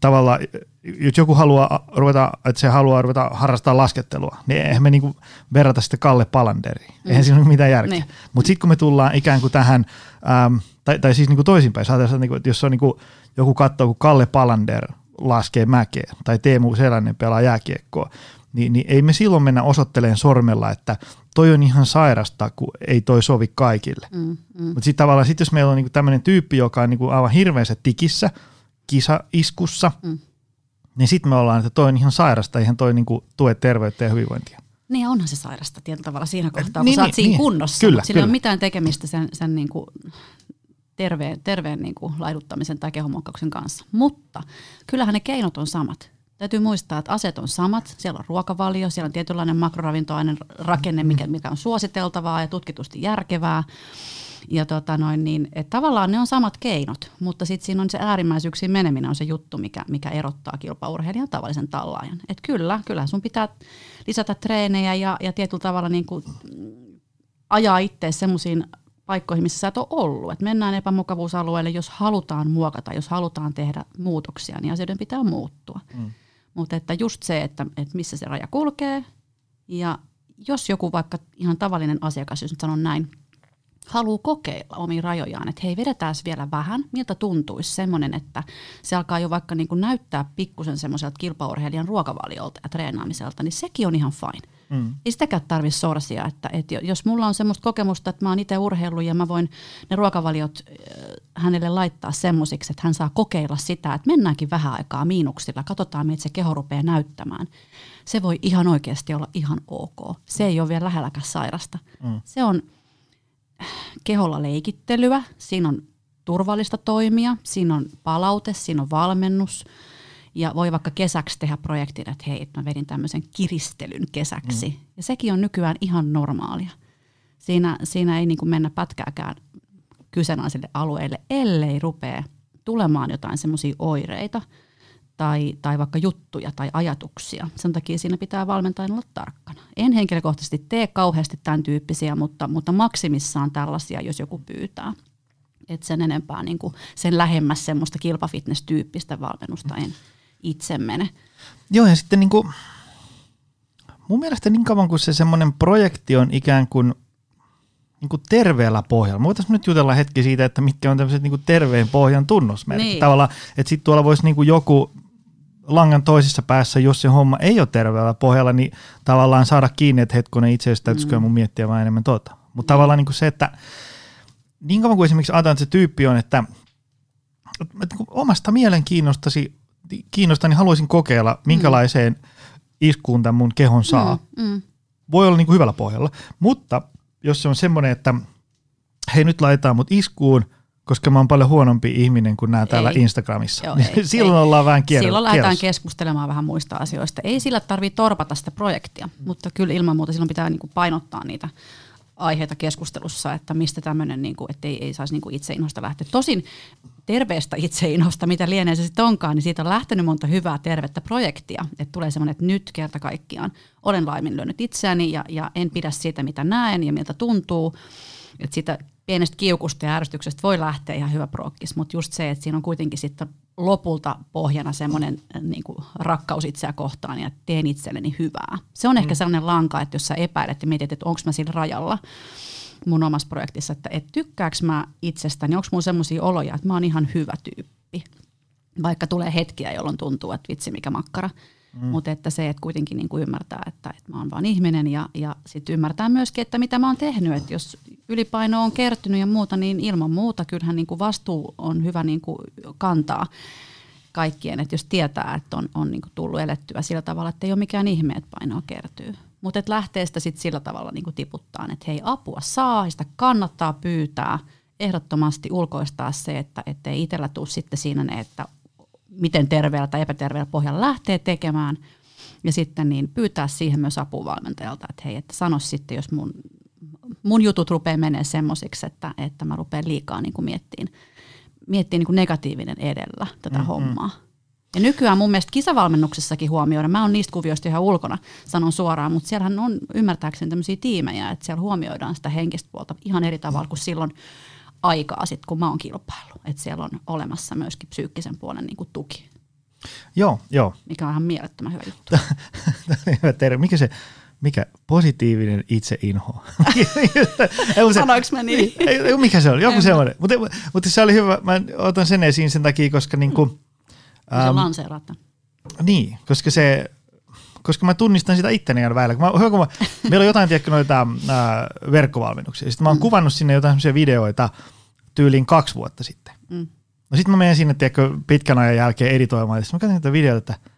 tavallaan, jos joku haluaa ruveta, että se haluaa ruveta harrastaa laskettelua, niin eihän me niinku verrata sitä Kalle Palanderiin. Mm. Eihän siinä ole mitään järkeä. Niin. Mutta sitten kun me tullaan ikään kuin tähän, ähm, tai, tai siis niinku toisinpäin, saatellaan, niinku, että jos on niinku, joku katsoo, kun Kalle Palander laskee mäkeä, tai Teemu Selänen pelaa jääkiekkoa, niin, niin ei me silloin mennä osoitteleen sormella, että toi on ihan sairasta, kun ei toi sovi kaikille. Mm, mm. Mutta sitten tavallaan, sit jos meillä on niinku tämmöinen tyyppi, joka on niinku aivan hirveässä tikissä, kisaiskussa, mm. niin sitten me ollaan, että toi on ihan sairasta, ihan toi niinku tue terveyttä ja hyvinvointia. Niin onhan se sairasta tietyllä tavalla siinä kohtaa, kun niin, sä oot niin, siinä niin. kunnossa. Kyllä, sillä kyllä. ei ole mitään tekemistä sen, sen niinku terveen, terveen niinku laiduttamisen tai kehonmuokkauksen kanssa. Mutta kyllähän ne keinot on samat. Täytyy muistaa, että aset on samat. Siellä on ruokavalio, siellä on tietynlainen makroravintoainen rakenne, mikä, mikä on suositeltavaa ja tutkitusti järkevää. Ja tota noin, niin, että tavallaan ne on samat keinot, mutta sitten siinä on se äärimmäisyyksiin meneminen on se juttu, mikä, mikä erottaa kilpaurheilijan tavallisen tallaajan. Että kyllä, kyllä sun pitää lisätä treenejä ja, ja tietyllä tavalla niin kuin ajaa itse semmoisiin paikkoihin, missä sä et ole ollut. Et mennään epämukavuusalueelle, jos halutaan muokata, jos halutaan tehdä muutoksia, niin asioiden pitää muuttua. Mm. Mutta että just se, että, että missä se raja kulkee ja jos joku vaikka ihan tavallinen asiakas, jos nyt sanon näin, haluaa kokeilla omia rajojaan, että hei vedetään vielä vähän, miltä tuntuisi semmoinen, että se alkaa jo vaikka niin kuin näyttää pikkusen semmoiselta kilpaurheilijan ruokavaliolta ja treenaamiselta, niin sekin on ihan fine. Mm. Ei sitäkään tarvitse sorsia, että, että jos mulla on semmoista kokemusta, että mä oon itse urheillut ja mä voin ne ruokavaliot hänelle laittaa semmoisiksi, että hän saa kokeilla sitä, että mennäänkin vähän aikaa miinuksilla, katsotaan miltä se keho rupeaa näyttämään. Se voi ihan oikeasti olla ihan ok. Se ei ole vielä lähelläkään sairasta. Mm. Se on keholla leikittelyä, siinä on turvallista toimia, siinä on palaute, siinä on valmennus ja voi vaikka kesäksi tehdä projektin, että hei, mä vedin tämmöisen kiristelyn kesäksi. Mm. Ja sekin on nykyään ihan normaalia. Siinä, siinä ei niin kuin mennä pätkääkään kyseenalaisille alueille, ellei rupea tulemaan jotain semmoisia oireita – tai, tai vaikka juttuja tai ajatuksia. Sen takia siinä pitää valmentajan olla tarkkana. En henkilökohtaisesti tee kauheasti tämän tyyppisiä, mutta, mutta maksimissaan tällaisia, jos joku pyytää. Et sen enempää niin kuin sen lähemmäs semmoista kilpafitness-tyyppistä valmennusta en itse mene. Joo ja sitten niin kuin, mun mielestä niin kauan kuin se semmoinen projekti on ikään kuin niin kuin terveellä pohjalla. Voitaisiin nyt jutella hetki siitä, että mitkä on tämmöiset niin kuin terveen pohjan tunnusmerkit. Niin. Tavallaan, että sitten tuolla voisi niin kuin joku langan toisessa päässä, jos se homma ei ole terveellä pohjalla, niin tavallaan saada kiinni, että hetkonen itse asiassa täytyisikö mm. mun miettiä vaan enemmän tota. Mutta tavallaan niin kuin se, että niin kauan kuin esimerkiksi ajatellaan, että se tyyppi on, että, että omasta mielenkiinnostasi kiinnostaa, niin haluaisin kokeilla, minkälaiseen mm. iskuun tämän mun kehon saa. Mm, mm. Voi olla niin kuin hyvällä pohjalla, mutta jos se on semmoinen, että hei nyt laitetaan mut iskuun, koska mä oon paljon huonompi ihminen kuin nämä täällä Instagramissa. Joo, ei, silloin ei. ollaan vähän kierros. Silloin lähdetään keskustelemaan vähän muista asioista. Ei sillä tarvitse torpata sitä projektia, mutta kyllä ilman muuta silloin pitää niinku painottaa niitä aiheita keskustelussa, että mistä tämmöinen, niin että ei, ei saisi niin itseinhosta lähteä. Tosin terveestä itseinosta, mitä lienee se sitten onkaan, niin siitä on lähtenyt monta hyvää tervettä projektia. Että tulee semmoinen, että nyt kerta kaikkiaan olen laiminlyönyt itseäni ja, ja en pidä siitä, mitä näen ja miltä tuntuu. Että pienestä kiukusta ja ärsytyksestä voi lähteä ihan hyvä prokkis, mutta just se, että siinä on kuitenkin sitten lopulta pohjana semmoinen äh, niin kuin rakkaus itseä kohtaan ja teen itselleni hyvää. Se on mm. ehkä sellainen lanka, että jos sä epäilet ja mietit, että onko mä sillä rajalla mun omassa projektissa, että et tykkääks mä itsestäni, onko mun semmoisia oloja, että mä oon ihan hyvä tyyppi. Vaikka tulee hetkiä, jolloin tuntuu, että vitsi mikä makkara. Mm. Mutta että se, että kuitenkin niin kuin ymmärtää, että, että mä oon vaan ihminen ja, ja sitten ymmärtää myöskin, että mitä mä oon tehnyt. Että jos ylipaino on kertynyt ja muuta, niin ilman muuta kyllähän niin kuin vastuu on hyvä niin kuin kantaa kaikkien. Että jos tietää, että on, on niin kuin tullut elettyä sillä tavalla, että ei ole mikään ihme, että painoa kertyy. Mutta että lähtee sitä sitten sillä tavalla niin kuin tiputtaa, että hei apua saa, sitä kannattaa pyytää. Ehdottomasti ulkoistaa se, että ei itsellä tule sitten siinä ne, että miten terveellä tai epäterveellä pohjalla lähtee tekemään. Ja sitten niin pyytää siihen myös apuvalmentajalta, että hei, että sano sitten, jos mun, mun jutut rupeaa menee semmoisiksi, että, että mä rupean liikaa niin miettiin, miettiin niin negatiivinen edellä tätä mm-hmm. hommaa. Ja nykyään mun mielestä kisavalmennuksessakin huomioidaan, mä oon niistä kuvioista ihan ulkona, sanon suoraan, mutta siellähän on ymmärtääkseni tämmöisiä tiimejä, että siellä huomioidaan sitä henkistä puolta ihan eri tavalla kuin silloin aikaa sit, kun mä oon kilpailu. Että siellä on olemassa myöskin psyykkisen puolen niin kuin tuki. Joo, joo. Mikä on ihan mielettömän hyvä juttu. Mikä se, mikä positiivinen itseinho? Sanoinko mä niin? Ei, mikä se oli? Joku semmoinen. Mutta, mutta se oli hyvä. Mä otan sen esiin sen takia, koska niin kuin, mm. ähm, se lanseerata. Niin, koska se, koska mä tunnistan sitä itteni aina välillä. Mä, hyvä, kun mä, meillä on jotain tiedätkö, noita ää, verkkovalmennuksia. Sitten mä oon mm. kuvannut sinne jotain sellaisia videoita tyyliin kaksi vuotta sitten. Mm. No sitten mä menen sinne tiedätkö, pitkän ajan jälkeen editoimaan. Ja sitten mä katson niitä videoita, että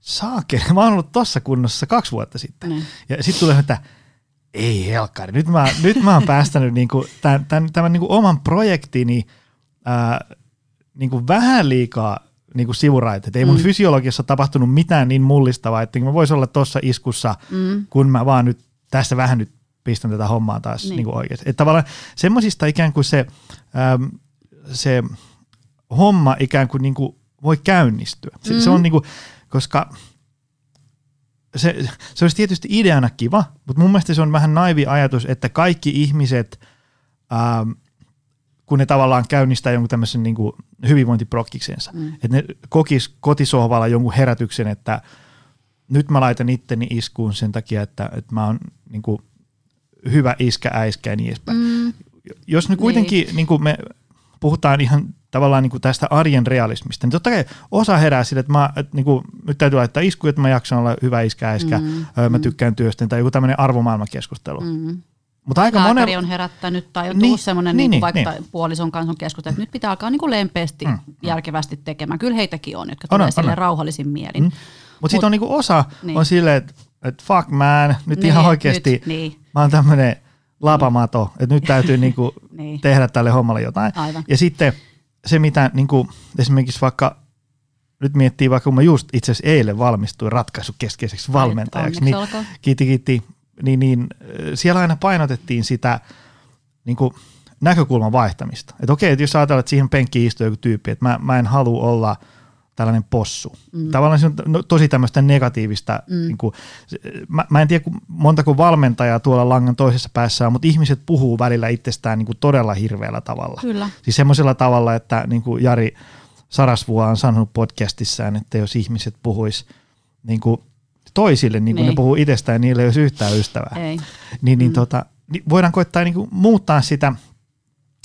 saakeli, mä oon ollut tossa kunnossa kaksi vuotta sitten. Mm. Ja sitten tulee, että ei helkkari, nyt mä, nyt mä oon päästänyt niinku tämän, tämän, tämän niinku oman projektini ää, niinku vähän liikaa niin kuin sivuraiteet. Ei mun mm. fysiologiassa tapahtunut mitään niin mullistavaa, että mä voisin olla tuossa iskussa, mm. kun mä vaan nyt tässä vähän nyt pistän tätä hommaa taas niin. Niin kuin oikeasti. Että tavallaan semmoisista ikään kuin se, äm, se homma ikään kuin, niin kuin voi käynnistyä. Se, mm. se on niin kuin, koska se, se olisi tietysti ideana kiva, mutta mun mielestä se on vähän naivi ajatus, että kaikki ihmiset, ähm, kun ne tavallaan käynnistää jonkun tämmöisen niin kuin hyvinvointiprokkiksensa. Mm. Että ne kokis kotisohvalla jonkun herätyksen, että nyt mä laitan itteni iskuun sen takia, että, että mä oon niin kuin, hyvä iskä, äiskä ja niin edespäin. Mm. Jos ne kuitenkin niin. Niin kuin me puhutaan ihan tavallaan niin kuin tästä arjen realismista, niin totta kai osa herää sille, että, mä, että niin kuin, nyt täytyy laittaa isku, että mä jaksan olla hyvä iskä, äiskä, mm. mä mm. tykkään työstä, tai joku tämmöinen arvomaailmakeskustelu. Mm. Mutta aika monen... on herättänyt tai on niin, tullut semmoinen, niin, niin, vaikka niin. puolison kanssa on keskusteltu, että nyt pitää alkaa niin kuin lempeästi, mm, mm. järkevästi tekemään. Kyllä heitäkin on, jotka on, tulee sille rauhallisin mielin. Mm. Mutta Mut, sitten on niinku osa niin. on silleen, että et fuck man, nyt niin, ihan oikeasti nyt, niin. mä oon tämmöinen lapamato, että nyt täytyy niinku niin. tehdä tälle hommalle jotain. Aivan. Ja sitten se, mitä niinku, esimerkiksi vaikka nyt miettii vaikka kun mä just itse asiassa eilen valmistuin ratkaisukeskeiseksi valmentajaksi, niin kiitti, kiitti niin, niin siellä aina painotettiin sitä niin kuin näkökulman vaihtamista. Että okei, että jos ajatellaan, että siihen penkkiin istuu joku tyyppi, että mä, mä en halua olla tällainen possu. Mm. Tavallaan se on no, tosi tämmöistä negatiivista. Mm. Niin kuin, mä, mä en tiedä montako valmentajaa tuolla langan toisessa päässä on, mutta ihmiset puhuu välillä itsestään niin kuin todella hirveällä tavalla. Kyllä. Siis semmoisella tavalla, että niin kuin Jari Sarasvua on sanonut podcastissaan, että jos ihmiset puhuis niin kuin toisille, niin kuin niin. ne puhuu itsestään ja niillä ei olisi yhtään ystävää. Ei. Niin, niin, mm. tota, niin voidaan koittaa niin kuin muuttaa sitä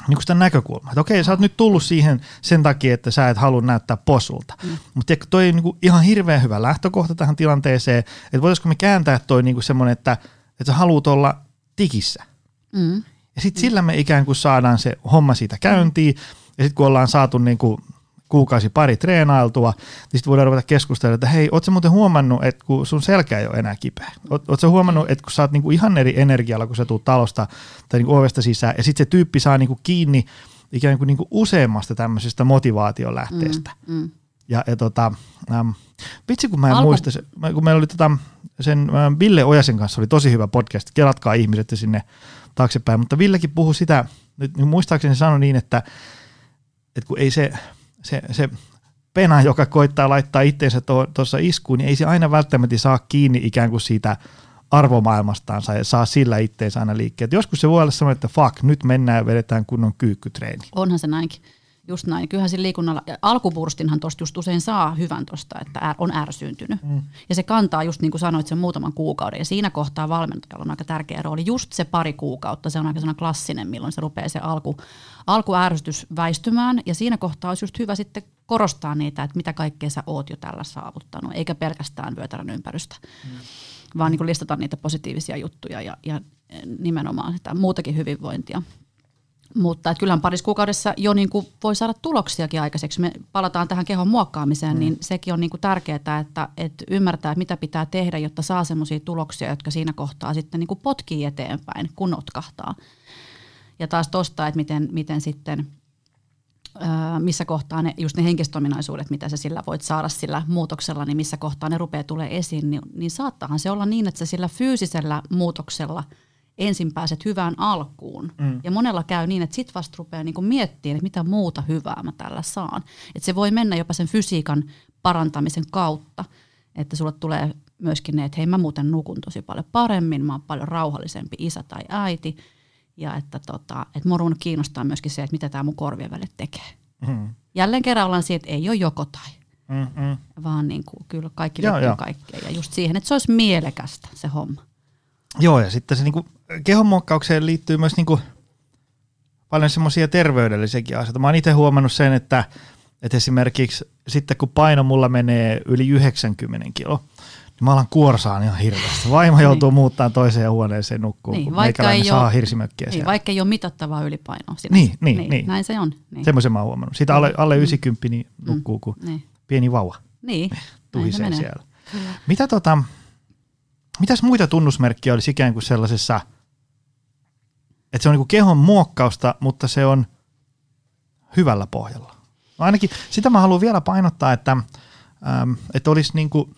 niin sitä näkökulmaa. Että okei, sä oot nyt tullut siihen sen takia, että sä et halua näyttää posulta. Mm. Mutta toi on niin ihan hirveän hyvä lähtökohta tähän tilanteeseen, että voitaisiko me kääntää toi niin semmoinen, että, että sä haluat olla tikissä. Mm. Ja sitten mm. sillä me ikään kuin saadaan se homma siitä käyntiin, ja sitten kun ollaan saatu niin kuin kuukausi pari treenailtua, niin sitten voidaan ruveta keskustella, että hei, ootko muuten huomannut, että kun sun selkä ei ole enää kipeä? Ootko huomannut, että kun sä oot niinku ihan eri energialla, kun sä tuut talosta tai niinku ovesta sisään, ja sitten se tyyppi saa niinku kiinni ikään kuin niinku useammasta tämmöisestä motivaation lähteestä. Mm, mm. Ja, ja tota, ähm, vitsi kun mä en Alku... muista, se, kun meillä oli tota, sen äh, Ville Ojasen kanssa oli tosi hyvä podcast, kelatkaa ihmiset sinne taaksepäin, mutta Villekin puhui sitä, nyt muistaakseni sanoi niin, että, että kun ei se, se, se pena, joka koittaa laittaa itseensä tuossa iskuun, niin ei se aina välttämättä saa kiinni ikään kuin siitä arvomaailmastaan ja saa sillä itteensä aina liikkeet. Joskus se voi olla sellainen, että fuck, nyt mennään ja vedetään kunnon kyykkytreeni. Onhan se näinkin. Just näin. Kyllähän se liikunnalla, alkupurstinhan tuosta just usein saa hyvän tuosta, että on ärsyyntynyt. Mm. Ja se kantaa just niin kuin sanoit sen muutaman kuukauden. Ja siinä kohtaa valmentajalla on aika tärkeä rooli. Just se pari kuukautta, se on aika klassinen, milloin se rupeaa se alku, alkuärsytys väistymään. Ja siinä kohtaa olisi just hyvä sitten korostaa niitä, että mitä kaikkea sä oot jo tällä saavuttanut, eikä pelkästään vyötärön ympärystä. Mm. Vaan niin kuin listata niitä positiivisia juttuja ja, ja nimenomaan sitä muutakin hyvinvointia. Mutta että kyllähän parissa kuukaudessa jo niin kuin voi saada tuloksiakin aikaiseksi. Me palataan tähän kehon muokkaamiseen, mm. niin sekin on niin kuin tärkeää, että, että ymmärtää, mitä pitää tehdä, jotta saa sellaisia tuloksia, jotka siinä kohtaa sitten niin kuin potkii eteenpäin, kun notkahtaa. Ja taas tuosta, että miten, miten sitten, missä kohtaa ne, just ne henkistominaisuudet, mitä sä sillä voit saada sillä muutoksella, niin missä kohtaa ne rupeaa tulee esiin, niin, niin saattahan se olla niin, että sä sillä fyysisellä muutoksella – ensin pääset hyvään alkuun. Mm. Ja monella käy niin, että sit vasta rupeaa niinku miettimään, että mitä muuta hyvää mä tällä saan. Että se voi mennä jopa sen fysiikan parantamisen kautta, että sulle tulee myöskin ne, että hei mä muuten nukun tosi paljon paremmin, mä oon paljon rauhallisempi isä tai äiti. Ja että, tota, että mua kiinnostaa myöskin se, että mitä tämä mun korvien välit tekee. Mm. Jälleen kerran ollaan siihen, että ei ole joko tai. Mm-mm. Vaan niin kuin, kyllä kaikki liittyy kaikkeen. Ja just siihen, että se olisi mielekästä se homma. Joo, ja sitten se niinku, kehonmuokkaukseen liittyy myös niinku, paljon semmoisia terveydellisiäkin asioita. Mä oon itse huomannut sen, että, että esimerkiksi sitten kun paino mulla menee yli 90 kilo, niin mä alan kuorsaan ihan hirveästi. Vaimo joutuu niin. muuttaa toiseen huoneeseen nukkuun, niin, kun vaikka ei saa ole, hirsimökkiä niin, Vaikka ei ole mitattavaa ylipainoa Niin, niin, niin, niin. Näin se on. Niin. Semmoisen mä oon huomannut. Siitä alle, alle 90 niin mm. nukkuu kuin niin. pieni vauva. Niin, Tuhisee siellä. Kyllä. Mitä tota, mitäs muita tunnusmerkkiä olisi ikään kuin sellaisessa, että se on niin kehon muokkausta, mutta se on hyvällä pohjalla. No ainakin sitä mä haluan vielä painottaa, että, ähm, että olisi niin kuin,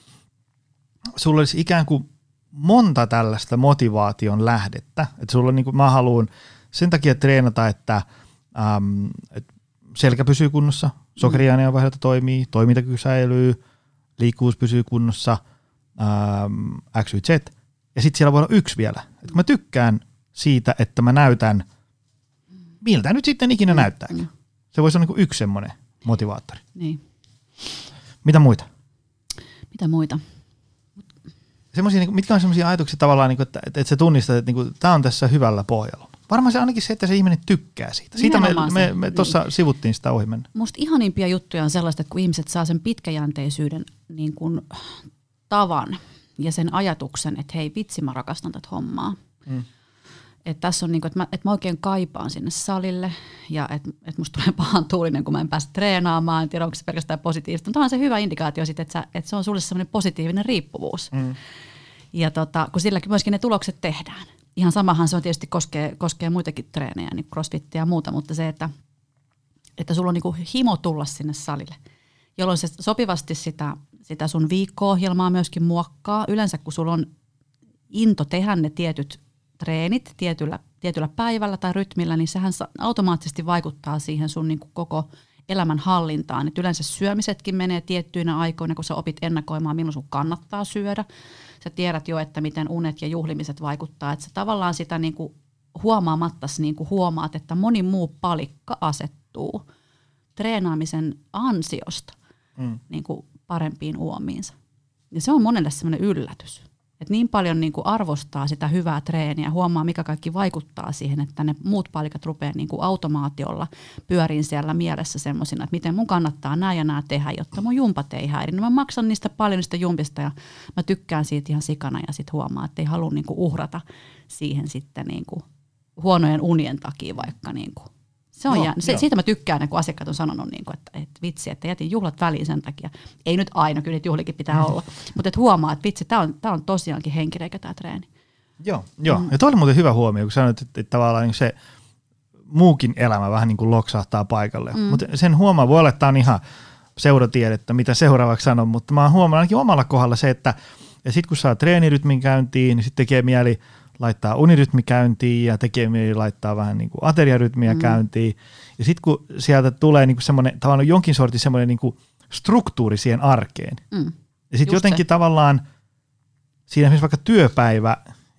sulla olisi ikään kuin monta tällaista motivaation lähdettä. Että sulla on niin kuin, mä haluan sen takia treenata, että, ähm, että selkä pysyy kunnossa, sokeriaineonvaihdunta toimii, toimintakyky säilyy, liikkuvuus pysyy kunnossa – ähm, Z. Ja sitten siellä voi olla yksi vielä. Et kun mä tykkään siitä, että mä näytän, miltä nyt sitten ikinä mm. näyttääkin. Mm. Se voisi olla niin yksi semmoinen motivaattori. Niin. Mitä muita? Mitä muita? Semmoisia, niin mitkä on semmoisia ajatuksia tavallaan, niin kuin, että, että se tunnistat, että niin tämä on tässä hyvällä pohjalla. Varmaan se ainakin se, että se ihminen tykkää siitä. Siitä me, me, me tuossa niin. sivuttiin sitä ohi mennä. Musta ihanimpia juttuja on sellaista, että kun ihmiset saa sen pitkäjänteisyyden niin kuin tavan ja sen ajatuksen, että hei vitsi mä rakastan tätä hommaa. Mm. Että tässä on niinku, että mä, et mä oikein kaipaan sinne salille ja että et musta tulee pahan tuulinen, kun mä en pääse treenaamaan. En tiedä, onko se pelkästään positiivista. Mutta on se hyvä indikaatio sitten, että, että se on sulle semmoinen positiivinen riippuvuus. Mm. Ja tota, kun silläkin myöskin ne tulokset tehdään. Ihan samahan se on tietysti koskee, koskee muitakin treenejä, niin crossfittiä ja muuta, mutta se, että, että sulla on niinku himo tulla sinne salille, jolloin se sopivasti sitä sitä sun viikko-ohjelmaa myöskin muokkaa. Yleensä kun sulla on into tehdä ne tietyt treenit tietyllä, tietyllä päivällä tai rytmillä, niin sehän automaattisesti vaikuttaa siihen sun niin kuin koko elämän hallintaan. Et yleensä syömisetkin menee tiettyinä aikoina, kun sä opit ennakoimaan, milloin sun kannattaa syödä. Sä tiedät jo, että miten unet ja juhlimiset vaikuttaa. Että sä tavallaan sitä niin kuin huomaamatta niin kuin huomaat, että moni muu palikka asettuu treenaamisen ansiosta mm. niin kuin parempiin uomiinsa. Ja se on monelle semmoinen yllätys. Et niin paljon niin arvostaa sitä hyvää treeniä, huomaa mikä kaikki vaikuttaa siihen, että ne muut palikat rupeaa niin automaatiolla pyöriin siellä mielessä semmoisina, että miten mun kannattaa nämä ja nämä tehdä, jotta mun jumpat ei häiri. No mä maksan niistä paljon niistä jumpista ja mä tykkään siitä ihan sikana ja sitten huomaa, että ei halua niin uhrata siihen sitten niin huonojen unien takia vaikka niin kuin se on No, se, siitä mä tykkään, kun asiakkaat on sanonut, niin kuin, että, että vitsi, että jätin juhlat väliin sen takia. Ei nyt aina, kyllä niitä juhlikin pitää olla. Mutta että huomaa, että vitsi, tämä on, tää on tosiaankin henkireikä tämä treeni. Joo, joo. Mm. ja toi oli muuten hyvä huomio, kun sanoit, että, että tavallaan niin se muukin elämä vähän niin kuin loksahtaa paikalle. Mm. Mutta sen huomaa, voi olla, että tämä on ihan seuratiedettä, mitä seuraavaksi sanon, mutta mä oon huomannut ainakin omalla kohdalla se, että ja sitten kun saa treenirytmin käyntiin, niin sitten tekee mieli laittaa unirytmi käyntiin ja tekee mieli laittaa vähän niin kuin ateriarytmiä mm. käyntiin. Ja sitten kun sieltä tulee niin kuin semmoinen, tavallaan jonkin sortin semmoinen niin kuin struktuuri siihen arkeen. Mm. Ja sitten jotenkin se. tavallaan siinä esimerkiksi vaikka työpäivä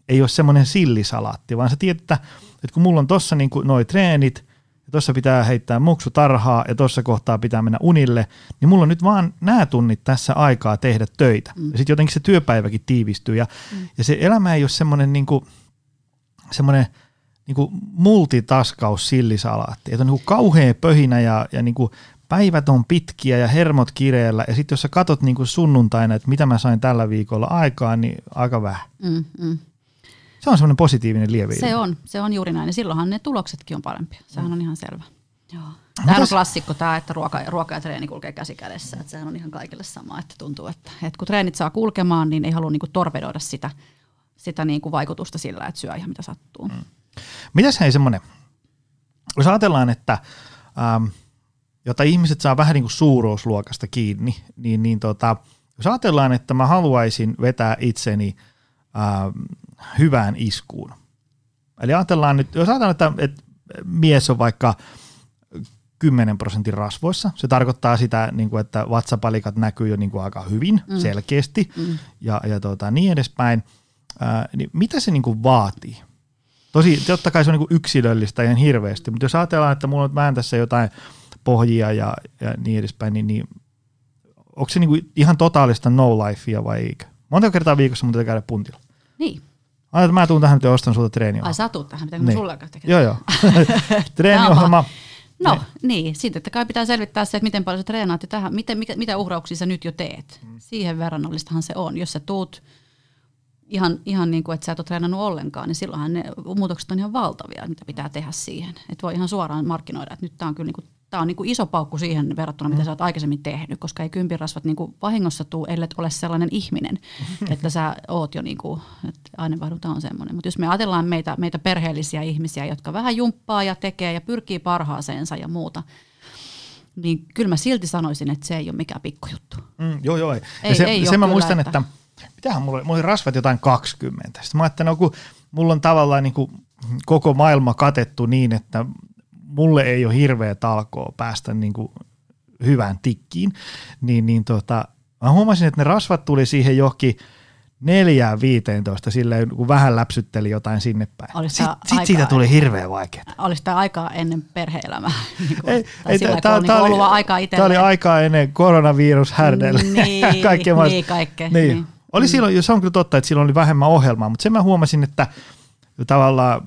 ei ole semmoinen sillisalaatti, vaan sä tiedät, että, että kun mulla on tossa niin noi treenit, ja tuossa pitää heittää muksu tarhaa ja tuossa kohtaa pitää mennä unille, niin mulla on nyt vaan nämä tunnit tässä aikaa tehdä töitä. Mm. Ja sitten jotenkin se työpäiväkin tiivistyy ja, mm. ja se elämä ei ole semmoinen niin kuin, semmoinen niin kuin multitaskaus sillisalaatti, että on niin kuin kauhea pöhinä ja, ja niin kuin päivät on pitkiä ja hermot kireellä ja sitten jos sä katot niin kuin sunnuntaina, että mitä mä sain tällä viikolla aikaan, niin aika vähän. Mm, mm. Se on semmoinen positiivinen lievi. Se on, se on juuri näin. Ja silloinhan ne tuloksetkin on parempia. Sehän on ihan selvä. Joo. Tämä on klassikko tämä, että ruoka, ruoka ja treeni kulkee käsi kädessä. Että sehän on ihan kaikille sama, että tuntuu, että, että kun treenit saa kulkemaan, niin ei halua niinku torpedoida sitä, sitä niinku vaikutusta sillä, että syö ihan mitä sattuu. Mm. Mitäs hei semmoinen, jos ajatellaan, että ähm, jotta ihmiset saa vähän niin kuin suuruusluokasta kiinni, niin, niin tota, jos ajatellaan, että mä haluaisin vetää itseni ähm, hyvään iskuun. Eli ajatellaan nyt, jos ajatellaan, että, että mies on vaikka 10 prosentin rasvoissa, se tarkoittaa sitä, niin kuin, että vatsapalikat näkyy jo niin kuin aika hyvin, mm. selkeästi mm. ja, ja tota, niin edespäin. Ää, niin mitä se niin kuin vaatii? Tosi, totta kai se on niin kuin yksilöllistä ihan hirveästi, mutta jos ajatellaan, että mulla on vähän tässä jotain pohjia ja, ja niin edespäin, niin, niin onko se niin kuin ihan totaalista no lifea vai eikö? Monta kertaa viikossa mun täytyy käydä puntilla. Niin. Ai, että mä tuun tähän nyt ja ostan sulta treeniohjelmaa. Ai sä tuut tähän, pitääkö Niin. niin. sulle tekee? Joo, joo. treeniohjelma. No niin, sitten että kai pitää selvittää se, että miten paljon sä treenaat ja tähän, miten, mikä, mitä uhrauksia sä nyt jo teet. Mm. Siihen verrannollistahan se on. Jos sä tuut ihan, ihan niin kuin, että sä et ole treenannut ollenkaan, niin silloinhan ne muutokset on ihan valtavia, mitä pitää tehdä siihen. Että voi ihan suoraan markkinoida, että nyt tämä on kyllä niin kuin, tää on niin kuin iso paukku siihen verrattuna, mitä sä oot aikaisemmin tehnyt, koska ei kympirasvat niin kuin vahingossa tuu, ellei ole sellainen ihminen, että sä oot jo niin kuin, että aineenvaihdunta on semmoinen. Mutta jos me ajatellaan meitä, meitä perheellisiä ihmisiä, jotka vähän jumppaa ja tekee ja pyrkii parhaaseensa ja muuta, niin kyllä mä silti sanoisin, että se ei ole mikään pikkujuttu. Mm, joo, joo. Ei- ja se, ei sen mä kyllä, muistan, että- että, mitähän mulla oli, mulla oli rasvat jotain 20. Sitten mä ajattelin, no kun mulla on tavallaan niin kuin koko maailma katettu niin, että mulle ei ole hirveä talkoa päästä niin kuin hyvään tikkiin, niin, niin tota, mä huomasin, että ne rasvat tuli siihen johonkin neljään 15 silleen, kun vähän läpsytteli jotain sinne päin. Sitten sit siitä tuli hirveän vaikeaa. Olisi tämä aikaa ennen perhe-elämää. Niin kuin, Ei, ei, sillä tää on oli- aikaa Tämä oli aikaa ennen koronavirushärdelle. Niin, Kaikkea niin, kaikkea, Niin. niin. Oli mm. silloin, se on kyllä totta, että silloin oli vähemmän ohjelmaa, mutta sen mä huomasin, että tavallaan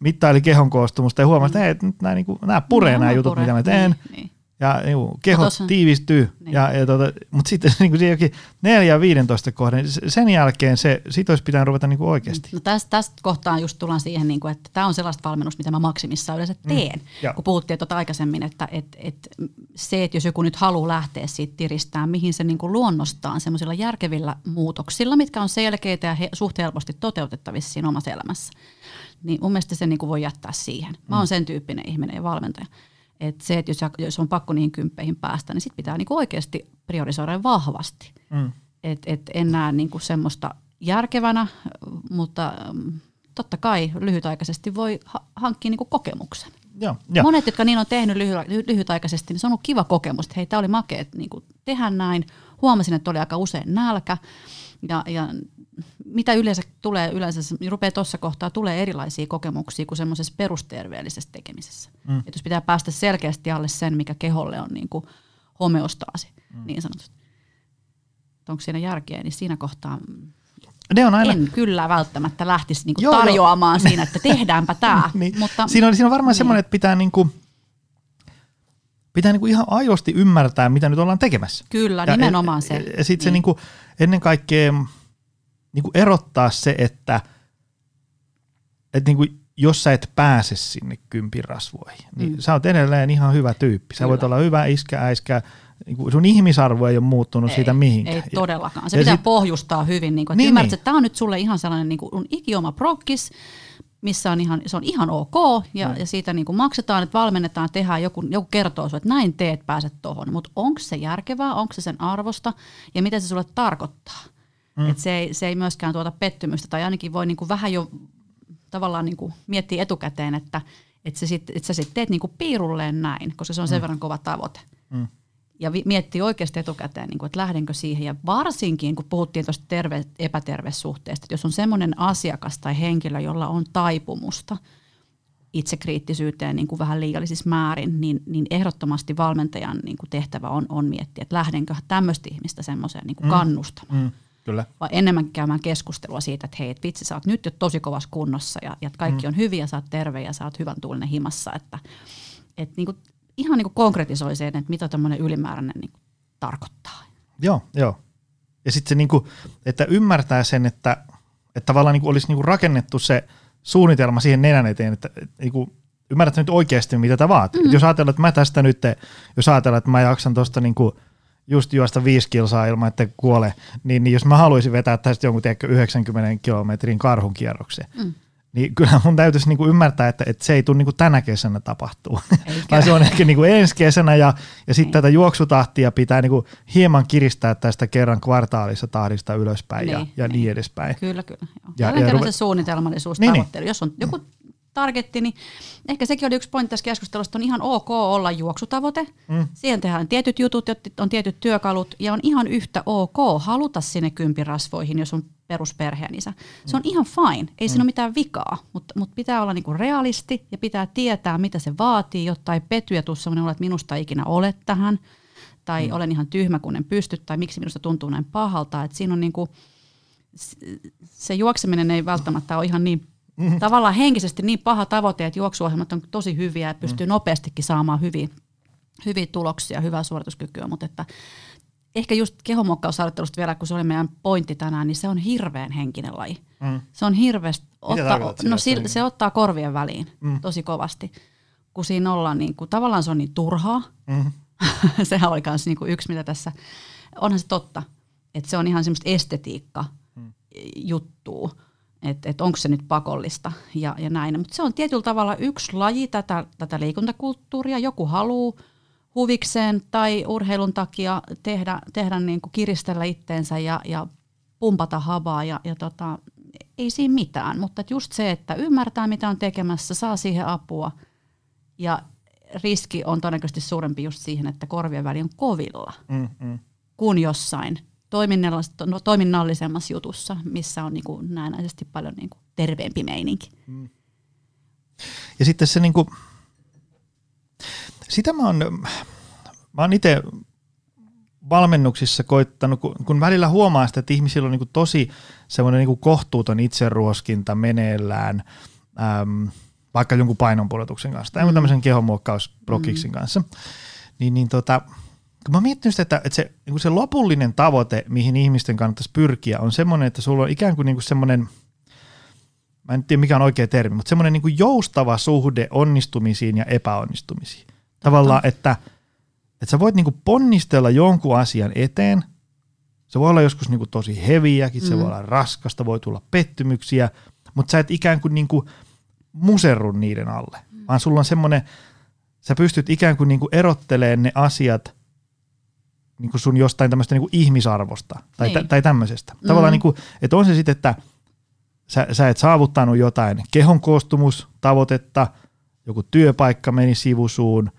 mittaili kehon koostumusta ja huomasin, että hei, nyt nämä, niin kuin, nämä puree Niin, nämä jutut, pure. mitä mä teen. Niin, niin. Ja niin, keho No tiivistyy. Niin. Ja, ja tota, mutta sitten niin kuin jokin 4 ja 15 kohden, se- sen jälkeen se, sit olisi pitänyt ruveta niin kuin oikeasti. No tästä, tästä kohtaan just tullaan siihen, niin kuin, että tämä on sellaista valmennusta, mitä mä maksimissaan yleensä teen. Joo. kun puhuttiin tuota aikaisemmin, että et, et se, että jos joku nyt haluaa lähteä siitä tiristään, mihin se niin kuin luonnostaan semmoisilla järkevillä muutoksilla, mitkä on selkeitä ja he, suht helposti toteutettavissa siinä omassa elämässä, niin mun mielestä se niin kuin voi jättää siihen. Mä oon sen tyyppinen ihminen ja valmentaja. Et se, että jos, jos on pakko niihin kymppeihin päästä, niin sit pitää niin kuin oikeasti priorisoida vahvasti. Mm. Et, et en näe niinku semmoista järkevänä, mutta mm, totta kai lyhytaikaisesti voi ha- hankkia niinku kokemuksen. Joo, joo. Monet, jotka niin on tehnyt lyhy- ly- lyhytaikaisesti, niin se on ollut kiva kokemus, että hei, tämä oli makea niinku tehdä näin. Huomasin, että oli aika usein nälkä. Ja, ja mitä yleensä tulee, yleensä se- rupeaa tuossa kohtaa, tulee erilaisia kokemuksia kuin semmoisessa perusterveellisessä tekemisessä. Mm. Et jos pitää päästä selkeästi alle sen, mikä keholle on niinku homeostaasi, mm. niin sanotusti. Onko siinä järkeä, niin siinä kohtaa Ne on aina, en kyllä välttämättä lähtisi niinku Joo, joo. tarjoamaan siinä, että tehdäänpä tämä. niin, Mutta siinä, on, siinä on varmaan niin. semmoinen, että pitää, niinku, pitää niinku ihan aidosti ymmärtää, mitä nyt ollaan tekemässä. Kyllä, Ja- nimenomaan ja, se. Ja sitten se Niin. niinku, ennen kaikkea niinku erottaa se, että et niinku, jos sä et pääse sinne kympirasvoihin, niin Mm. sä oot edelleen ihan hyvä tyyppi. Sä Kyllä. voit olla hyvä iskä, äiskä, niinku sun ihmisarvo ei ole muuttunut siitä mihinkään. Ei todellakaan. Se ja pitää sit- pohjustaa hyvin. Niin kuin, että Niin, niin, ymmärrät, niin. että tämä on nyt sulle ihan sellainen niin kuin, ikioma prokkis, missä on ihan, se on ihan ok, ja, Mm. ja siitä niin kuin maksetaan, että valmennetaan, tehdään, joku, joku kertoo sinulle, että näin teet, pääset tuohon. Mutta onko se järkevää, onko se sen arvosta, ja mitä se sulle tarkoittaa? Mm. Et se, ei, se ei myöskään tuota pettymystä, tai ainakin voi niin kuin vähän jo tavallaan niin kuin miettiä etukäteen, että, että, se sit, että sä sitten teet niin kuin piirulleen näin, koska se on sen verran kova tavoite Mm. ja vi- miettii oikeasti etukäteen, niin kuin, että lähdenkö siihen. Ja varsinkin, kun puhuttiin tuosta terve, epäterveyssuhteesta, että jos on semmoinen asiakas tai henkilö, jolla on taipumusta itsekriittisyyteen niin kuin vähän liiallisissa määrin, niin, niin ehdottomasti valmentajan niin kuin tehtävä on, on miettiä, että lähdenkö tämmöistä ihmistä semmoiseen niin kuin kannustamaan. Mm, kyllä. Vai enemmän käymään keskustelua siitä, että hei, et vitsi, sä oot nyt jo tosi kovassa kunnossa ja, ja kaikki on hyviä, sä oot terve ja sä oot hyvän tuulinen himassa. Että, et niinku, ihan niinku konkretisoi sen, että mitä tämmöinen ylimääräinen niinku tarkoittaa. Joo, joo. Ja sitten se, niinku, että ymmärtää sen, että, että tavallaan niinku olisi niinku rakennettu se suunnitelma siihen nenän eteen, että et, niinku, ymmärrät nyt oikeasti, mitä tämä vaatii. Mm. Jos ajatellaan, että mä tästä nyt, jos ajatellaan, että mä jaksan tuosta niinku just juosta viisi kilsaa ilman, että kuole, niin, niin jos mä haluaisin vetää tästä jonkun tiedätkö, 90 kilometrin karhun kierroksen, Mm. niin kyllä mun täytyisi niinku ymmärtää, että, että se ei tule niinku tänä kesänä tapahtuu, vaan se on ehkä niinku ensi kesänä ja, ja sitten tätä juoksutahtia pitää niinku hieman kiristää tästä kerran kvartaalissa tahdista ylöspäin ja, Niin, ja niin niin. edespäin. Kyllä, kyllä. Joo. Ja- Ja, ja ja ruve- se suunnitelmallisuus, Niin, niin, niin. Jos on joku targetti, niin ehkä sekin oli yksi pointti tässä keskustelussa, että on ihan ok olla juoksutavoite. Mm. Siihen tehdään tietyt jutut, on tietyt työkalut ja on ihan yhtä ok haluta sinne kympirasvoihin, jos on perusperheen isä. Se on ihan fine, ei siinä ole mitään vikaa, mutta, mutta pitää olla niinku realisti ja pitää tietää, mitä se vaatii, jotta ei pety ja tule sellainen olo, että minusta ei ikinä ole tähän tai mm. olen ihan tyhmä, kun en pysty tai miksi minusta tuntuu näin pahalta. Et siinä on niinku, se juokseminen ei välttämättä ole ihan niin mm. tavallaan henkisesti niin paha tavoite, että juoksuohjelmat on tosi hyviä ja pystyy mm. nopeastikin saamaan hyviä, hyviä tuloksia, hyvää suorituskykyä, mutta että ehkä just kehonmuokkausharjoittelusta vielä, kun se oli meidän pointti tänään, niin se on hirveän henkinen laji. Mm. Se on hirveästi, ottaa, sillä, no sillä, niin- se ottaa korvien väliin Mm. mm. tosi kovasti, kun siinä ollaan niin kuin, tavallaan se on niin turhaa, Mm. sehän oli myös niinku yksi, mitä tässä, onhan se totta, että se on ihan semmoista estetiikka juttua, että et onko se nyt pakollista ja, ja näin. Mutta se on tietyllä tavalla yksi laji tätä, tätä liikuntakulttuuria. Joku haluaa huvikseen tai urheilun takia tehdä, tehdä niin kuin kiristellä itteensä ja, ja pumpata habaa ja, ja tota, ei siinä mitään, mutta just se, että ymmärtää mitä on tekemässä, saa siihen apua ja riski on todennäköisesti suurempi just siihen, että korvien väli on kovilla Mm. Mm. kuin jossain toiminnallis- no, toiminnallisemmassa jutussa, missä on niinku näennäisesti paljon niinku terveempi meininki. Ja sitten se niinku, sitä mä oon, mä oon itse valmennuksissa koittanut, kun, kun välillä huomaa sitä, että ihmisillä on niinku tosi semmoinen niinku kohtuuton itseruoskinta meneillään, äm, vaikka jonkun painonpudotuksen kanssa tai mm. tämmöisen kehonmuokkausprokiksin mm. kanssa, niin, niin tota, mä miettinyt sitä, että, että se, niin se lopullinen tavoite, mihin ihmisten kannattaisi pyrkiä, on semmoinen, että sulla on ikään kuin, niin kuin semmoinen, mä en tiedä mikä on oikea termi, mutta semmoinen niin kuin joustava suhde onnistumisiin ja epäonnistumisiin. Tavallaan, että, että sä voit niin kuin ponnistella jonkun asian eteen, se voi olla joskus niin kuin tosi heviäkin, se Mm. voi olla raskasta, voi tulla pettymyksiä, mutta sä et ikään kuin, niin kuin muserru niiden alle, vaan sulla on semmoinen, sä pystyt ikään kuin, niin kuin erottelemaan ne asiat niin kuin sun jostain tämmöistä niin kuin ihmisarvosta tai, Niin. niin. tai tämmöisestä. Mm. Tavallaan niin kuin, että on se sitten, että sä, sä et saavuttanut jotain kehon koostumustavoitetta, joku työpaikka meni sivusuun,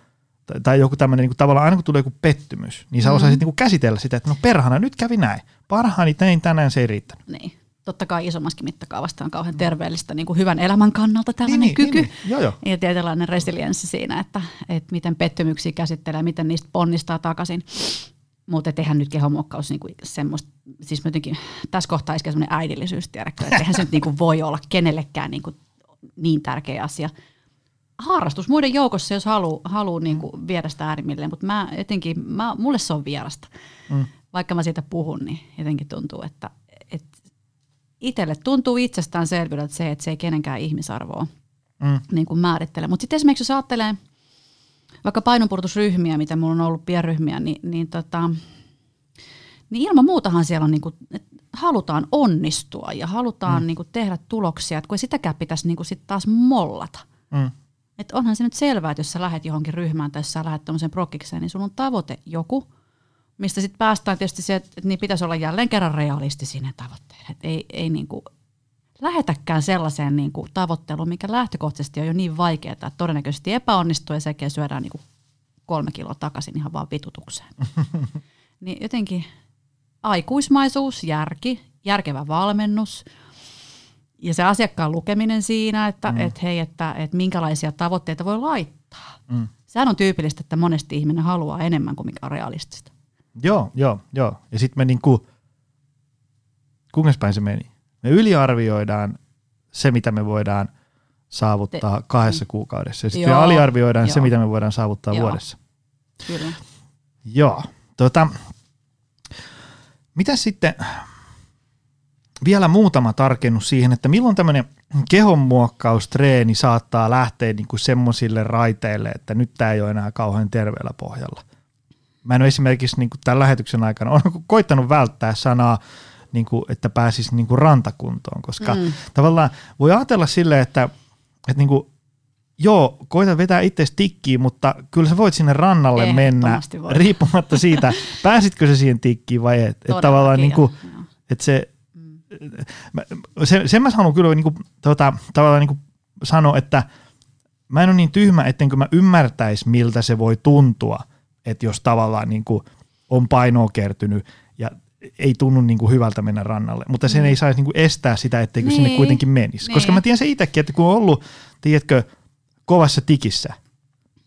tai, tai joku tämmöinen niin kuin tavallaan aina kun tulee joku pettymys, niin sä Mm. osaisit niin kuin käsitellä sitä, että no perhana, nyt kävi näin. Parhaani tein tänään, se ei riittänyt. Niin. Totta kai isommaskin mittakaavasta on kauhean terveellistä niin kuin hyvän elämän kannalta tällainen niin, kyky. Niin, niin. Joo, joo. Ja tietynlainen resilienssi siinä, että, että miten pettymyksiä käsittelee, miten niistä ponnistaa takaisin. Mutta eihän nyt kehomuokkaus niinku semmoista, siis jotenkin tässä kohtaa ei semmoinen äidillisyys, tiedäkö, että eihän se nyt niinku voi olla kenellekään niinku niin tärkeä asia. Harrastus muiden joukossa, jos haluaa haluu niinku viedä sitä äärimmilleen, mutta mä etenkin, mä, mulle se on vierasta. Mm. Vaikka mä siitä puhun, niin jotenkin tuntuu, että, että itselle tuntuu itsestäänselvyydeltä se, että se ei kenenkään ihmisarvoa mm. niin kuin määrittele. Mutta sitten esimerkiksi jos ajattelee vaikka painonpudotusryhmiä, mitä mulla on ollut pienryhmiä, niin, niin, tota, niin ilman muutahan siellä on, niin kuin, että halutaan onnistua ja halutaan mm. niin kuin tehdä tuloksia, että kun ei sitäkään pitäisi niin kuin sit taas mollata. Mm. Et onhan se nyt selvää, että jos sä lähdet johonkin ryhmään tai jos sä lähdet tämmöiseen prokkikseen, niin sulla on tavoite joku, mistä sitten päästään tietysti se, että niin pitäisi olla jälleen kerran realisti ne tavoitteet. Et ei, ei niin kuin lähetäkään sellaiseen niin kuin tavoitteluun, mikä lähtökohtaisesti on jo niin vaikeaa, että todennäköisesti epäonnistuu ja sekin syödään niin kuin kolme kiloa takaisin ihan vaan vitutukseen. niin jotenkin aikuismaisuus, järki, järkevä valmennus ja se asiakkaan lukeminen siinä, että mm. et hei, että et minkälaisia tavoitteita voi laittaa. Mm. Sehän on tyypillistä, että monesti ihminen haluaa enemmän kuin mikä on realistista. Joo, joo, joo. Ja sitten me niinku, kuinka päin se meni? Me yliarvioidaan se, mitä me voidaan saavuttaa Te, kahdessa mm. kuukaudessa. Ja sitten me aliarvioidaan joo. se, mitä me voidaan saavuttaa joo. vuodessa. Kyllä. Joo. Tota, mitä sitten, vielä muutama tarkennus siihen, että milloin tämmöinen kehonmuokkaustreeni saattaa lähteä niin kuin semmoisille raiteille, että nyt tämä ei ole enää kauhean terveellä pohjalla. Mä en ole esimerkiksi niin kuin tämän lähetyksen aikana on koittanut välttää sanaa niin kuin, että pääsisi niin kuin rantakuntoon, koska mm. tavallaan voi ajatella silleen, että, että niin kuin, joo, koita vetää itse tikkiin, mutta kyllä sä voit sinne rannalle mennä, voi. riippumatta siitä, pääsitkö se siihen tikkiin vai et. Että tavallaan niin kuin, että se, mm. se, sen mä sanon kyllä niin kuin, tota, tavallaan niin kuin sanoa, että mä en ole niin tyhmä, ettenkö mä ymmärtäisi, miltä se voi tuntua, että jos tavallaan niin kuin on painoa kertynyt ei tunnu niin kuin hyvältä mennä rannalle, mutta sen mm. ei saisi niin kuin estää sitä, etteikö niin. sinne kuitenkin menisi. Niin. Koska mä tiedän se itsekin, että kun on ollut, tiedätkö, kovassa tikissä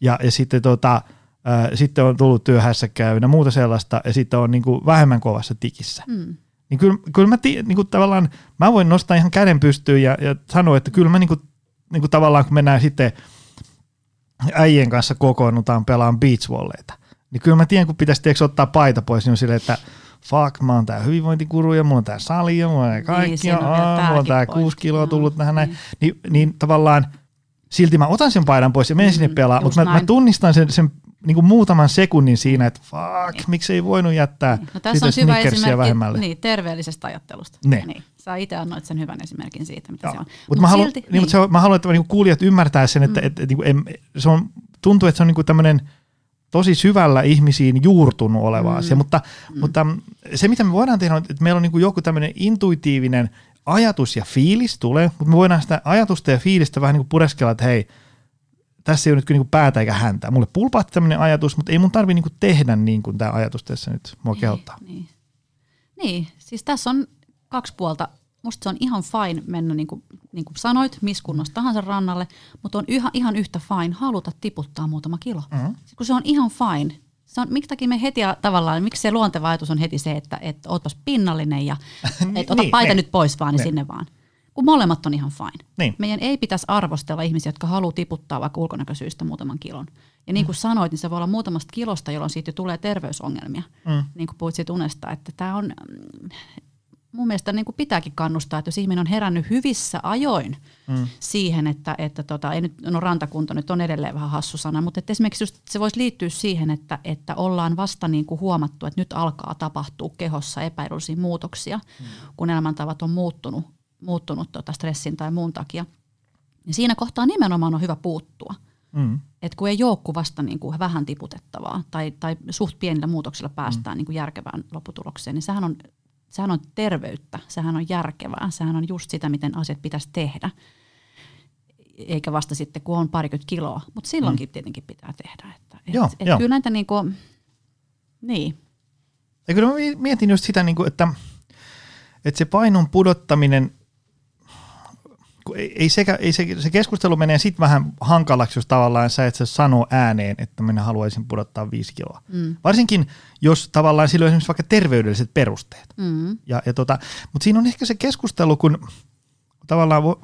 ja, ja sitten, tota, ää, sitten on tullut työhässäkään ja muuta sellaista ja sitten on niin kuin vähemmän kovassa tikissä. Mm. Niin kyllä, kyllä mä, tii, niin kuin tavallaan, mä voin nostaa ihan käden pystyyn ja, ja sanoa, että kyllä mä niin kuin, niin kuin tavallaan kun mennään sitten äijien kanssa kokoonnutaan pelaan beachvolleita, niin kyllä mä tiedän, kun pitäisi tiedätkö, ottaa paita pois, niin on silleen, että – fuck, mä oon tää hyvinvointikuru ja mulla on tää sali ja mulla on niin, kaikki niin, ja aa, mulla on tää kuusi kiloa tullut tähän näin. Niin, niin, niin tavallaan silti mä otan sen paidan pois ja menen mm, sinne pelaamaan, mutta mä, mä, tunnistan sen, sen niin kuin muutaman sekunnin siinä, että fuck, niin. miksi ei voinut jättää no, tässä on hyvä esimerkki vähemmälle. Niin, terveellisestä ajattelusta. Ne. Niin. Sä itse annoit sen hyvän esimerkin siitä, mitä Joo. se on. Mut Mut mä, haluan, niin, niin. Mut se on, mä haluan, että niinku kuulijat ymmärtää sen, että mm. et, et, et, et, se on, tuntuu, että se on niinku tämmöinen – tosi syvällä ihmisiin juurtunut oleva mm. asia, mutta, mm. mutta se mitä me voidaan tehdä on, että meillä on niin kuin joku tämmöinen intuitiivinen ajatus ja fiilis tulee, mutta me voidaan sitä ajatusta ja fiilistä vähän niin kuin pureskella, että hei, tässä ei ole nyt niin kuin päätä eikä häntä. Mulle pulpaatti tämmöinen ajatus, mutta ei mun tarvi niin kuin tehdä niin kuin tämä ajatus tässä nyt mua niin, kehottaa. Niin. niin, siis tässä on kaksi puolta musta se on ihan fine mennä, niin kuin, niin kuin sanoit, missä kunnossa tahansa rannalle, mutta on yhä, ihan yhtä fine haluta tiputtaa muutama kilo. Mm-hmm. Kun se on ihan fine. Se on, miksi takia me heti tavallaan, miksi se luonteva ajatus on heti se, että, että ootpas pinnallinen ja et ota niin, paita ne, nyt pois vaan, niin ne. sinne vaan. Kun molemmat on ihan fine. Niin. Meidän ei pitäisi arvostella ihmisiä, jotka haluaa tiputtaa vaikka ulkonäköisyystä muutaman kilon. Ja niin kuin mm. sanoit, niin se voi olla muutamasta kilosta, jolloin siitä tulee terveysongelmia. Mm. Niin kuin puhuit siitä unesta, että tämä on, mun mielestä niin kuin pitääkin kannustaa, että jos ihminen on herännyt hyvissä ajoin mm. siihen, että, että tota, ei nyt, no rantakunto nyt on edelleen vähän hassu sana, mutta että esimerkiksi just se voisi liittyä siihen, että, että ollaan vasta niin kuin huomattu, että nyt alkaa tapahtua kehossa epäedullisia muutoksia, mm. kun elämäntavat on muuttunut, muuttunut tota stressin tai muun takia. Ja siinä kohtaa nimenomaan on hyvä puuttua. Mm. Et kun ei joukku vasta niin kuin vähän tiputettavaa tai, tai suht pienillä muutoksilla päästään mm. niin kuin järkevään lopputulokseen, niin sehän on sehän on terveyttä, sehän on järkevää, sehän on just sitä, miten asiat pitäisi tehdä. Eikä vasta sitten, kun on parikymmentä kiloa, mutta silloinkin mm. tietenkin pitää tehdä. Että, et, joo, et joo. Kyllä näitä niin kuin, niin. Ja kyllä mä mietin just sitä, niin kuin, että, että se painon pudottaminen, ei, ei, sekä, ei se, se keskustelu menee sitten vähän hankalaksi, jos tavallaan sä et sä sano ääneen, että minä haluaisin pudottaa viisi kiloa. Mm. Varsinkin, jos tavallaan sillä on esimerkiksi vaikka terveydelliset perusteet. Mm. Ja, ja tota, mutta siinä on ehkä se keskustelu, kun tavallaan... Vo,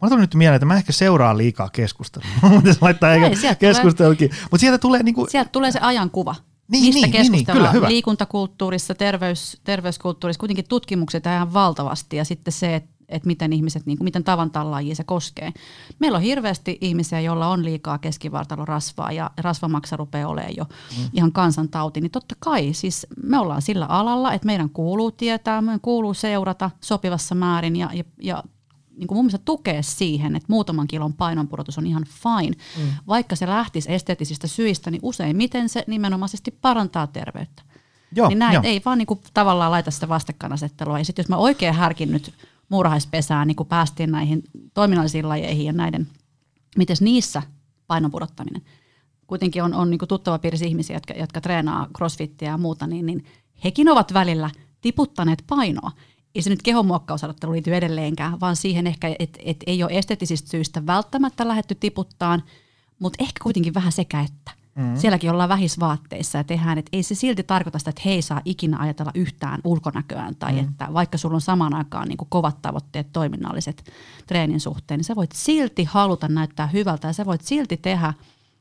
Mulla tuli nyt mieleen, että mä ehkä seuraan liikaa keskustelua. Mutta laittaa eikä keskustelukin. Mutta sieltä tulee niinku... Sieltä tulee se ajankuva. Niin, Mistä niin, keskustellaan? Niin, kyllä, hyvä. Liikuntakulttuurissa, terveys, terveyskulttuurissa, kuitenkin tutkimukset ihan valtavasti ja sitten se, että että miten ihmiset, niin kuin, miten tavantallaajia se koskee. Meillä on hirveästi ihmisiä, joilla on liikaa keskivartalorasvaa ja rasvamaksa rupeaa olemaan jo mm. ihan kansantauti, niin totta kai siis me ollaan sillä alalla, että meidän kuuluu tietää, meidän kuuluu seurata sopivassa määrin ja, ja, ja niin kuin mun mielestä tukea siihen, että muutaman kilon painonpudotus on ihan fine. Mm. Vaikka se lähtisi esteettisistä syistä, niin useimmiten se nimenomaisesti parantaa terveyttä. Joo, niin näin, jo. ei vaan niin kuin tavallaan laita sitä vastakkainasettelua. Ja sitten jos mä oikein härkin nyt muurahaispesään, niin kuin päästiin näihin toiminnallisiin lajeihin ja näiden, miten niissä painon pudottaminen. Kuitenkin on, on niin tuttava piirissä ihmisiä, jotka, jotka treenaa crossfittiä ja muuta, niin, niin hekin ovat välillä tiputtaneet painoa. Ei se nyt kehonmuokkausajattelu liity edelleenkään, vaan siihen ehkä, että et ei ole esteettisistä syistä välttämättä lähetty tiputtaan, mutta ehkä kuitenkin vähän sekä että. Mm-hmm. Sielläkin ollaan vähisvaatteissa ja tehdään, että ei se silti tarkoita sitä, että he ei saa ikinä ajatella yhtään ulkonäköään tai mm-hmm. että vaikka sulla on samaan aikaan niin kuin kovat tavoitteet toiminnalliset treenin suhteen, niin sä voit silti haluta näyttää hyvältä ja sä voit silti tehdä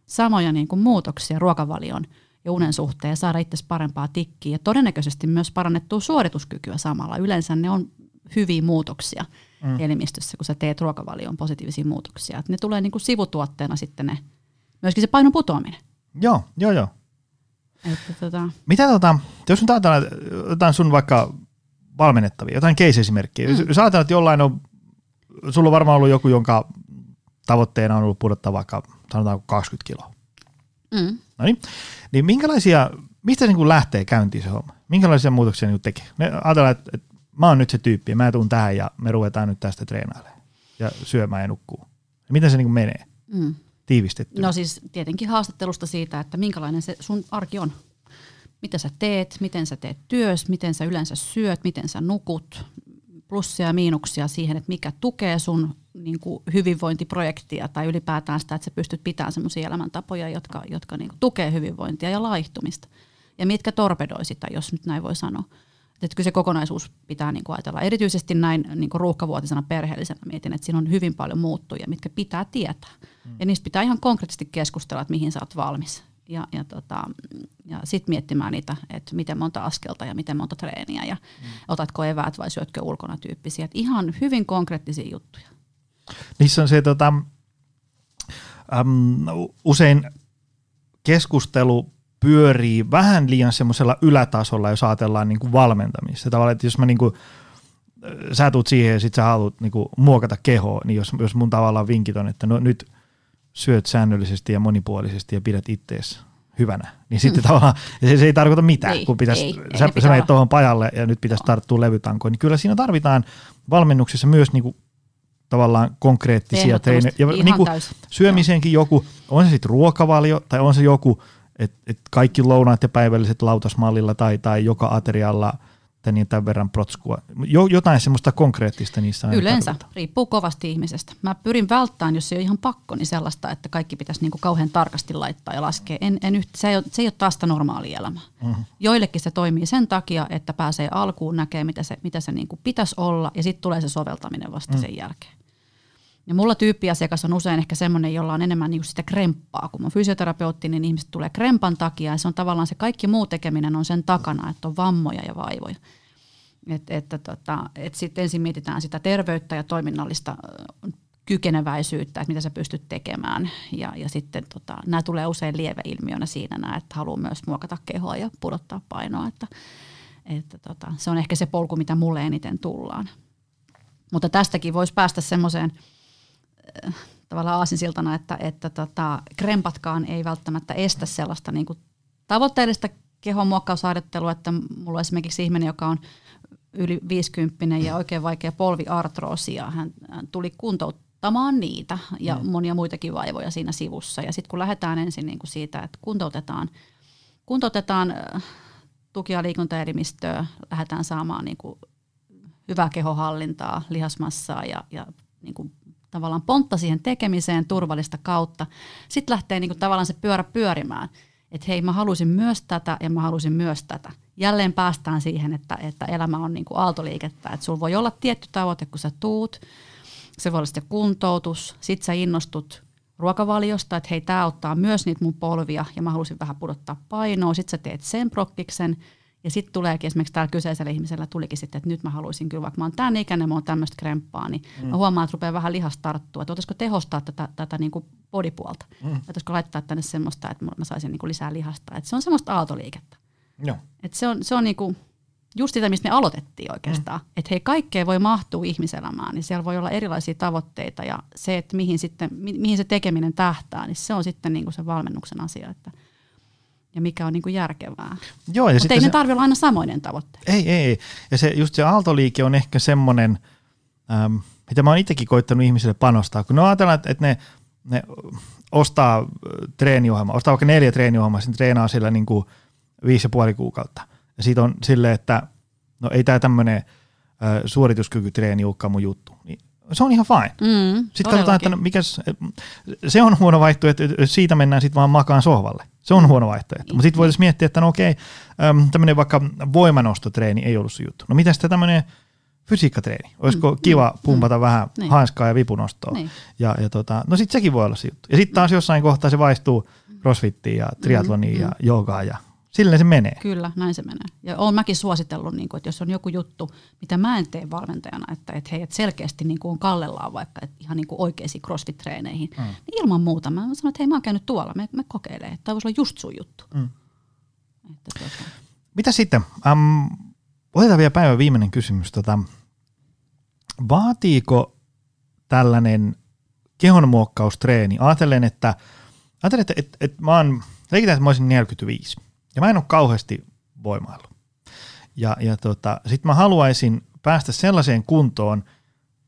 samoja niin kuin muutoksia ruokavalion ja unen suhteen ja saada itse parempaa tikkiä ja todennäköisesti myös parannettua suorituskykyä samalla. Yleensä ne on hyviä muutoksia mm. elimistössä, kun sä teet ruokavalion positiivisia muutoksia. Et ne tulee niin kuin sivutuotteena sitten ne, myöskin se painon putoaminen. Joo, joo, joo. Että tota... Mitä tota, jos nyt ajatellaan jotain sun vaikka valmennettavia, jotain case-esimerkkiä. Mm. Jos ajatellaan, että jollain on, sulla on varmaan ollut joku, jonka tavoitteena on ollut pudottaa vaikka sanotaan 20 kiloa. Mm. No niin, niin minkälaisia, mistä se niin lähtee käyntiin se homma? Minkälaisia muutoksia niin tekee? Me ajatellaan, että, että mä oon nyt se tyyppi ja mä tuun tähän ja me ruvetaan nyt tästä treenailemaan ja syömään ja nukkuu. miten se niin menee? Mm tiivistetty? No siis tietenkin haastattelusta siitä, että minkälainen se sun arki on. Mitä sä teet, miten sä teet työs, miten sä yleensä syöt, miten sä nukut, plussia ja miinuksia siihen, että mikä tukee sun niin kuin hyvinvointiprojektia tai ylipäätään sitä, että sä pystyt pitämään sellaisia elämäntapoja, jotka, jotka niin kuin tukee hyvinvointia ja laihtumista. Ja mitkä torpedoi sitä, jos nyt näin voi sanoa. Että kyllä se kokonaisuus pitää niin kuin ajatella. Erityisesti näin niin kuin ruuhkavuotisena perheellisenä mietin, että siinä on hyvin paljon muuttuja, mitkä pitää tietää. Mm. Ja niistä pitää ihan konkreettisesti keskustella, että mihin sä oot valmis. Ja, ja, tota, ja sitten miettimään niitä, että miten monta askelta ja miten monta treeniä ja mm. otatko eväät vai syötkö ulkona tyyppisiä. Et ihan hyvin konkreettisia juttuja. Niissä on se tota, äm, usein keskustelu pyörii vähän liian semmoisella ylätasolla, jos ajatellaan niin kuin valmentamista. Tavallaan, että jos mä niin kuin, äh, sä tuut siihen ja sit sä haluat niin kuin muokata kehoa, niin jos, jos mun tavallaan vinkit on, että no nyt syöt säännöllisesti ja monipuolisesti ja pidät ittees hyvänä, niin sitten mm. tavallaan se, se ei tarkoita mitään, ei, kun pitäisi, ei, sä, ei sä menet tuohon pajalle ja nyt pitäisi tarttua levytankoon, niin kyllä siinä tarvitaan valmennuksessa myös niin kuin tavallaan konkreettisia treenejä. Ja niin kuin syömiseenkin joku, on se sitten ruokavalio tai on se joku et, et kaikki lounaat ja päivälliset lautasmallilla tai, tai joka aterialla tai niin tämän verran protskua. Jo, jotain semmoista konkreettista niissä on. Yleensä, tarvita. riippuu kovasti ihmisestä. Mä pyrin välttämään, jos se ei ole ihan pakko, niin sellaista, että kaikki pitäisi niinku kauhean tarkasti laittaa ja laskea. En, en yht, se, ei ole, se ei ole taas sitä normaalia elämää. Uh-huh. Joillekin se toimii sen takia, että pääsee alkuun, näkee mitä se, mitä se niinku pitäisi olla ja sitten tulee se soveltaminen vasta uh-huh. sen jälkeen. Ja mulla tyyppiasiakas on usein ehkä semmoinen, jolla on enemmän niin sitä kremppaa. Kun mä fysioterapeutti, niin ihmiset tulee krempan takia ja se on tavallaan se kaikki muu tekeminen on sen takana, että on vammoja ja vaivoja. Et, että tota, et sitten ensin mietitään sitä terveyttä ja toiminnallista kykeneväisyyttä, että mitä sä pystyt tekemään. Ja, ja sitten tota, nämä tulee usein lieveilmiönä siinä, nää, että haluaa myös muokata kehoa ja pudottaa painoa. Että, että tota, se on ehkä se polku, mitä mulle eniten tullaan. Mutta tästäkin voisi päästä semmoiseen – tavallaan aasinsiltana, että, että tota, krempatkaan ei välttämättä estä sellaista niin kuin tavoitteellista kehonmuokkausharjoittelua, että mulla on esimerkiksi ihminen, joka on yli 50 ja oikein vaikea polviartroosia, hän, hän tuli kuntouttamaan niitä ja mm. monia muitakin vaivoja siinä sivussa. Ja sitten kun lähdetään ensin niin kuin siitä, että kuntoutetaan, kuntoutetaan tuki- ja liikuntaelimistöä, lähdetään saamaan niin kuin hyvää kehohallintaa, lihasmassaa ja, ja niin kuin tavallaan pontta siihen tekemiseen turvallista kautta. Sitten lähtee niin kuin tavallaan se pyörä pyörimään, että hei mä halusin myös tätä ja mä halusin myös tätä. Jälleen päästään siihen, että, että elämä on niin kuin aaltoliikettä, että sulla voi olla tietty tavoite, kun sä tuut, se voi olla sitten kuntoutus, sit sä innostut ruokavaliosta, että hei, tämä auttaa myös niitä mun polvia ja mä halusin vähän pudottaa painoa, sit sä teet sen prokkiksen ja sitten tuleekin esimerkiksi täällä kyseisellä ihmisellä tulikin sitten, että nyt mä haluaisin kyllä, vaikka mä oon tämän ikäinen, mä oon tämmöistä kremppaa, niin mm. mä huomaan, että rupeaa vähän lihasta tarttua, että olisiko tehostaa tätä, tätä niin kuin bodypuolta, mm. olisiko laittaa tänne semmoista, että mä saisin niin kuin lisää lihasta, että se on semmoista aaltoliikettä. Joo. Et se on, se on niin kuin just sitä, mistä me aloitettiin oikeastaan. Mm. Että hei, kaikkea voi mahtua ihmiselämään, niin siellä voi olla erilaisia tavoitteita ja se, että mihin, sitten, mi, mihin se tekeminen tähtää, niin se on sitten niin kuin se valmennuksen asia, että ja mikä on niin kuin järkevää. Joo, ja Mutta ei se, ne tarvitse olla aina samoinen tavoite. Ei, ei. Ja se, just se aaltoliike on ehkä semmoinen, ähm, mitä mä oon itsekin koittanut ihmisille panostaa, kun ne ajatellaan, että, ne, ne ostaa äh, treeniohjelma, ostaa vaikka neljä treeniohjelmaa, sitten treenaa sillä niin kuin viisi ja puoli kuukautta. Ja siitä on silleen, että no ei tämä tämmöinen äh, suorituskykytreeni olekaan mun juttu. Niin se on ihan fine. Mm, sitten katsotaan, että no, mikäs, se on huono vaihtoehto, että siitä mennään sitten vaan makaan sohvalle. Se on huono vaihtoehto. Mutta sitten voitaisiin miettiä, että no okei, tämmöinen vaikka voimanostotreeni ei ollut se juttu. No mitä sitten tämmöinen fysiikkatreeni? Olisiko mm, kiva mm, pumpata mm, vähän niin. hanskaa ja vipunostoa? Niin. Ja, ja tota, no sitten sekin voi olla se juttu. Ja sitten taas jossain kohtaa se vaistuu crossfittiin ja triatloniin mm, ja mm. joogaan ja Silleen se menee. Kyllä, näin se menee. Ja olen mäkin suositellut, niin kuin, että jos on joku juttu, mitä mä en tee valmentajana, että, että hei, että selkeästi niin kuin on kallellaan vaikka että ihan niin kuin oikeisiin crossfit-treeneihin, mm. niin ilman muuta mä sanon, että hei, mä oon käynyt tuolla, me, me kokeilee, että tämä voisi olla just sun juttu. Mm. Että, tuota. Mitä sitten? Um, otetaan vielä päivän viimeinen kysymys. Tota, vaatiiko tällainen kehonmuokkaustreeni? Ajattelen, että, ajattelen, että, että, että mä oon, leikitään, että mä olisin 45 ja mä en ole kauheasti voimaillut. Ja, ja tota, sitten mä haluaisin päästä sellaiseen kuntoon,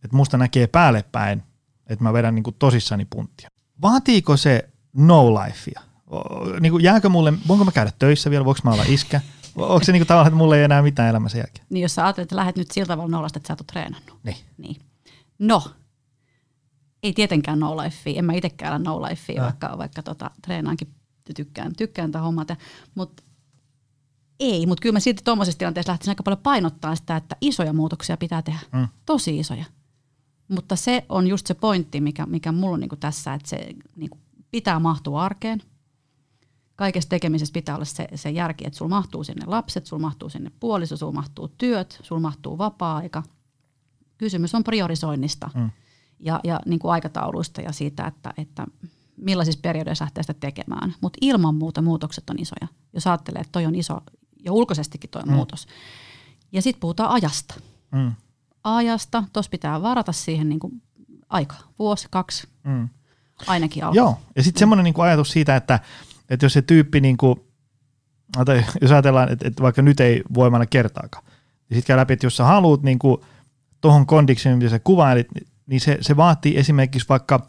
että musta näkee päälle päin, että mä vedän niin tosissani punttia. Vaatiiko se no lifea? Niin kuin jääkö mulle, voinko mä käydä töissä vielä, voinko mä olla iskä? Onko se niin kuin tavallaan, että mulla ei enää mitään elämässä jälkeen? Niin jos sä ajattelet, että lähdet nyt sillä tavalla nollasta, että sä oot treenannut. Niin. niin. No, ei tietenkään no lifea, en mä itsekään ole no lifea, vaikka, vaikka tota, treenaankin tykkään, tykkään tätä hommata. Mutta ei, mutta kyllä mä silti tuommoisessa tilanteessa lähtisin aika paljon painottaa sitä, että isoja muutoksia pitää tehdä. Mm. Tosi isoja. Mutta se on just se pointti, mikä, mikä mulla on niin tässä, että se niin pitää mahtua arkeen. Kaikessa tekemisessä pitää olla se, se järki, että sulla mahtuu sinne lapset, sulla mahtuu sinne puoliso, sulla mahtuu työt, sulla mahtuu vapaa-aika. Kysymys on priorisoinnista mm. ja, ja niin kuin aikatauluista ja siitä, että, että millaisissa periodeissa lähtee sitä tekemään. Mutta ilman muuta muutokset on isoja. Jos ajattelee, että toi on iso, ja ulkoisestikin toi mm. muutos. Ja sitten puhutaan ajasta. Mm. Ajasta, tuossa pitää varata siihen niin kuin aika, vuosi, kaksi, mm. ainakin alkaa. Joo, ja sitten mm. semmoinen niin ajatus siitä, että, että jos se tyyppi, niin kuin, tai jos ajatellaan, että, että vaikka nyt ei voimalla kertaakaan, niin sitten käy läpi, että jos sä haluat niin tuohon kondikseen, mitä sä kuvailit, niin se, se vaatii esimerkiksi vaikka –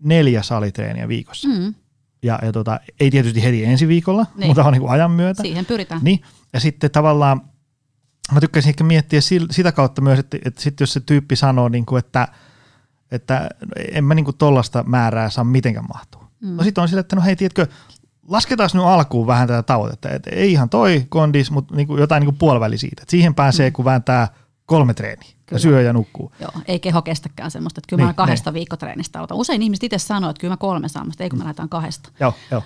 neljä salitreeniä viikossa. Mm. Ja, ja tota, ei tietysti heti ensi viikolla, niin. mutta on niin kuin ajan myötä. Siihen pyritään. Niin. Ja sitten tavallaan mä tykkäisin ehkä miettiä sitä kautta myös, että, että sitten jos se tyyppi sanoo, niin kuin, että, että en mä niin kuin tollasta määrää saa mitenkään mahtua. Mm. No sitten on sille, että no hei, tiedätkö, lasketaan nyt alkuun vähän tätä tavoitetta. Että ei ihan toi kondis, mutta niin kuin jotain niin kuin puoliväli siitä. Että siihen pääsee, mm. kun vääntää kolme treeniä. Kyllä. Ja syö ja nukkuu. Joo, ei keho kestäkään semmoista, että kyllä niin, mä kahdesta ne. viikkotreenistä aloitan. Usein ihmiset itse sanoo, että kyllä mä kolme saan, mutta ei kun mä lähdetään kahdesta. Joo, joo.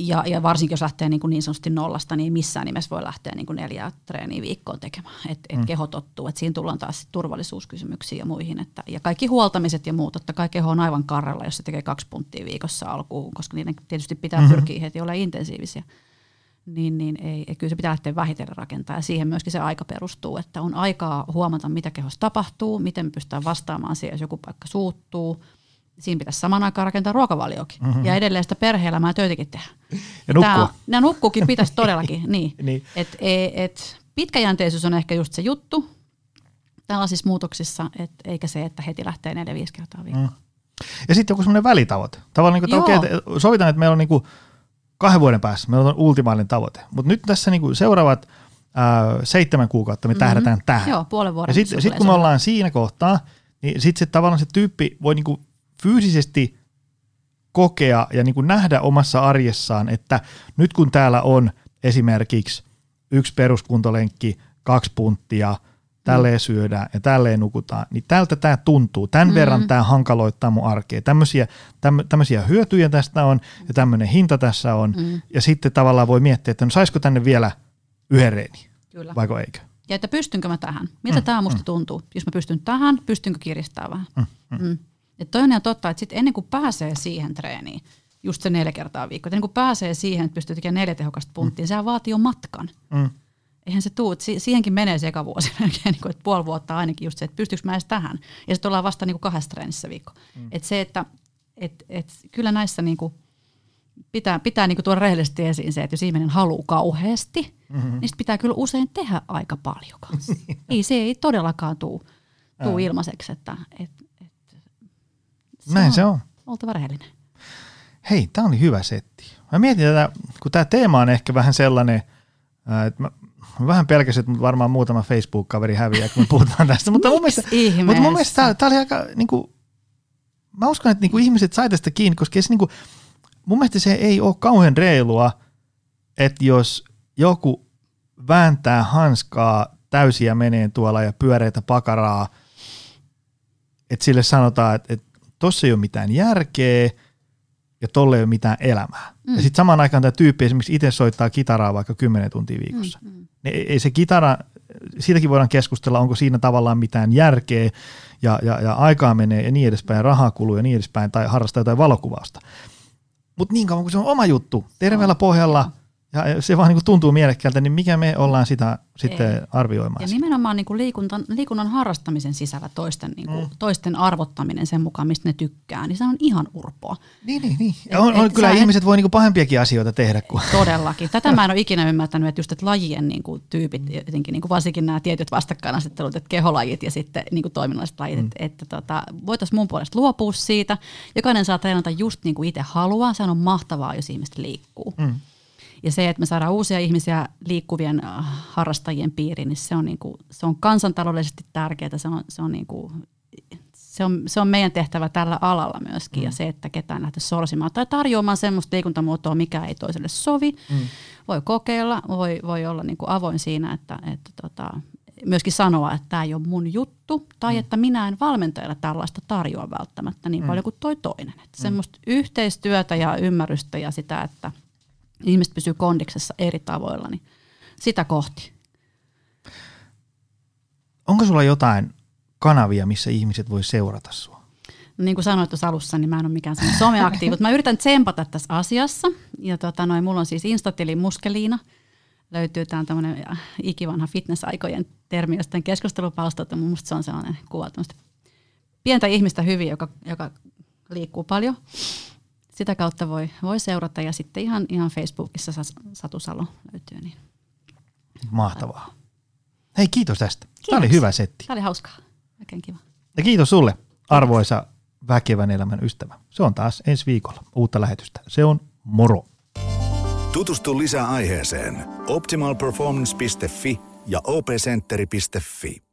Ja, ja varsinkin jos lähtee niin, kuin niin sanotusti nollasta, niin missään nimessä voi lähteä niin kuin neljä treeniä viikkoon tekemään. Että et mm. keho tottuu. Et siinä tullaan taas turvallisuuskysymyksiin ja muihin. Että, ja kaikki huoltamiset ja muut. Totta kai keho on aivan karrella, jos se tekee kaksi punttia viikossa alkuun, koska niiden tietysti pitää mm-hmm. pyrkiä heti olla intensiivisiä niin, niin ei, ei, kyllä se pitää lähteä vähitellen rakentaa. Ja siihen myöskin se aika perustuu, että on aikaa huomata, mitä kehossa tapahtuu, miten me pystytään vastaamaan siihen, jos joku paikka suuttuu. Siinä pitäisi saman aikaan rakentaa ruokavaliokin. Mm-hmm. Ja edelleen sitä perhe-elämää töitäkin tehdä. Ja nukkua. ja nukkukin pitäisi todellakin, niin. niin. Et, et, et, pitkäjänteisyys on ehkä just se juttu tällaisissa muutoksissa, et, eikä se, että heti lähtee neljä-viisi kertaa viikossa. Mm. Ja sitten joku semmoinen välitavoite. Tavallaan niin kuin, että, okei, sovitaan, että meillä on niin kuin kahden vuoden päässä meillä on ultimaalinen tavoite. Mutta nyt tässä niinku seuraavat ää, seitsemän kuukautta me mm-hmm. tähdätään tähän. Joo, puolen vuoden. Ja sitten sit kun me ollaan siinä kohtaa, niin sitten se tavallaan se tyyppi voi niinku fyysisesti kokea ja niinku nähdä omassa arjessaan, että nyt kun täällä on esimerkiksi yksi peruskuntolenkki, kaksi punttia, tälleen mm. syödään ja tälleen nukutaan, niin tältä tämä tuntuu. Tämän mm. verran tämä hankaloittaa mun arkea. Tämmöisiä, tämmöisiä hyötyjä tästä on ja tämmöinen hinta tässä on. Mm. Ja sitten tavallaan voi miettiä, että no saisiko tänne vielä yhden reeni, Kyllä. vaiko eikö? Ja että pystynkö mä tähän? Miltä mm. tämä musta mm. tuntuu? Jos mä pystyn tähän, pystynkö kiristämään vähän? Mm. Mm. Mm. Että toi on totta, että sit ennen kuin pääsee siihen treeniin, just se neljä kertaa viikko, että ennen kuin pääsee siihen, että pystyy tekemään neljä tehokasta punttia, mm. sehän vaatii jo matkan. Mm eihän se tuu, si- siihenkin menee se eka vuosi melkein, niin kuin, että puoli vuotta ainakin just se, että pystyykö mä edes tähän. Ja sitten ollaan vasta niin kuin kahdessa treenissä viikko. Mm. Et se, että et, et, kyllä näissä niin kuin pitää, pitää niin kuin tuoda rehellisesti esiin se, että jos ihminen haluaa kauheasti, mm-hmm. niin pitää kyllä usein tehdä aika paljon kanssa. ei, se ei todellakaan tuu, tuu ilmaiseksi. Että, et, et, se Näin on, se on. Oltava rehellinen. Hei, tämä oli hyvä setti. Mä mietin tätä, kun tämä teema on ehkä vähän sellainen, että mä, Mä vähän pelkäsin, että varmaan muutama Facebook-kaveri häviää, kun me puhutaan tästä. mutta, mun mielestä, mutta mun mielestä tämä, tämä oli aika, niin kuin, mä uskon, että niin kuin ihmiset sai tästä kiinni, koska se, niin kuin, mun mielestä se ei ole kauhean reilua, että jos joku vääntää hanskaa täysiä meneen tuolla ja pyöreitä pakaraa, että sille sanotaan, että, että tossa ei ole mitään järkeä ja tolle ei ole mitään elämää. Mm. Ja sitten samaan aikaan tämä tyyppi esimerkiksi itse soittaa kitaraa vaikka 10 tuntia viikossa. Mm, mm niin ei se kitara, siitäkin voidaan keskustella, onko siinä tavallaan mitään järkeä ja, ja, ja aikaa menee ja niin edespäin, rahaa kuluu ja niin edespäin, tai harrastaa jotain valokuvausta. Mutta niin kauan kuin se on oma juttu, terveellä pohjalla, ja se vaan niin kuin tuntuu mielekkäältä, niin mikä me ollaan sitä sitten Ei. arvioimaan? Ja nimenomaan niin kuin liikuntan, liikunnan harrastamisen sisällä toisten, niin kuin, mm. toisten arvottaminen sen mukaan, mistä ne tykkää, niin se on ihan urpoa. Niin, niin, niin. Ja on, et, on, kyllä ihmiset et, voi niin kuin pahempiakin asioita tehdä. Kuin. Todellakin. Tätä mä en ole ikinä ymmärtänyt, että just että lajien niin kuin, tyypit, jotenkin niin kuin varsinkin nämä tietyt vastakkainasettelut, että keholajit ja sitten niin kuin toiminnalliset lajit, mm. että, että tota, voitaisiin mun puolesta luopua siitä. Jokainen saa treenata just niin kuin itse haluaa. Se on mahtavaa, jos ihmiset liikkuu. Mm. Ja se, että me saadaan uusia ihmisiä liikkuvien äh, harrastajien piiriin, niin se on, niin kuin, se on kansantaloudellisesti tärkeää. Se on, se on, niin kuin, se on, se on meidän tehtävä tällä alalla myöskin. Mm. Ja se, että ketään lähtee sorsimaan tai tarjoamaan semmoista liikuntamuotoa, mikä ei toiselle sovi. Mm. Voi kokeilla, voi, voi olla niin kuin avoin siinä, että, että tota, myöskin sanoa, että tämä ei ole mun juttu, tai mm. että minä en valmentajalla tällaista tarjoa välttämättä niin mm. paljon kuin toi toinen. Että mm. Semmoista yhteistyötä ja ymmärrystä ja sitä, että – ihmiset pysyy kondiksessa eri tavoilla, niin sitä kohti. Onko sulla jotain kanavia, missä ihmiset voi seurata sua? No niin kuin sanoit tuossa alussa, niin mä en ole mikään someaktiivi, mutta mä yritän tsempata tässä asiassa. Ja tota, noin, mulla on siis Instatili Muskeliina. Löytyy tämä tämmöinen ikivanha fitness-aikojen termi jostain keskustelupalstalta. Mun se on sellainen kuva pientä ihmistä hyvin, joka, joka liikkuu paljon sitä kautta voi, voi seurata ja sitten ihan, ihan Facebookissa Satu Salo löytyy. Niin. Mahtavaa. Hei kiitos tästä. Kiitos. Tämä oli hyvä setti. Tämä oli hauskaa. Oikein kiva. Ja kiitos sulle, arvoisa väkevän elämän ystävä. Se on taas ensi viikolla uutta lähetystä. Se on moro. Tutustu lisää aiheeseen optimalperformance.fi ja opcenteri.fi.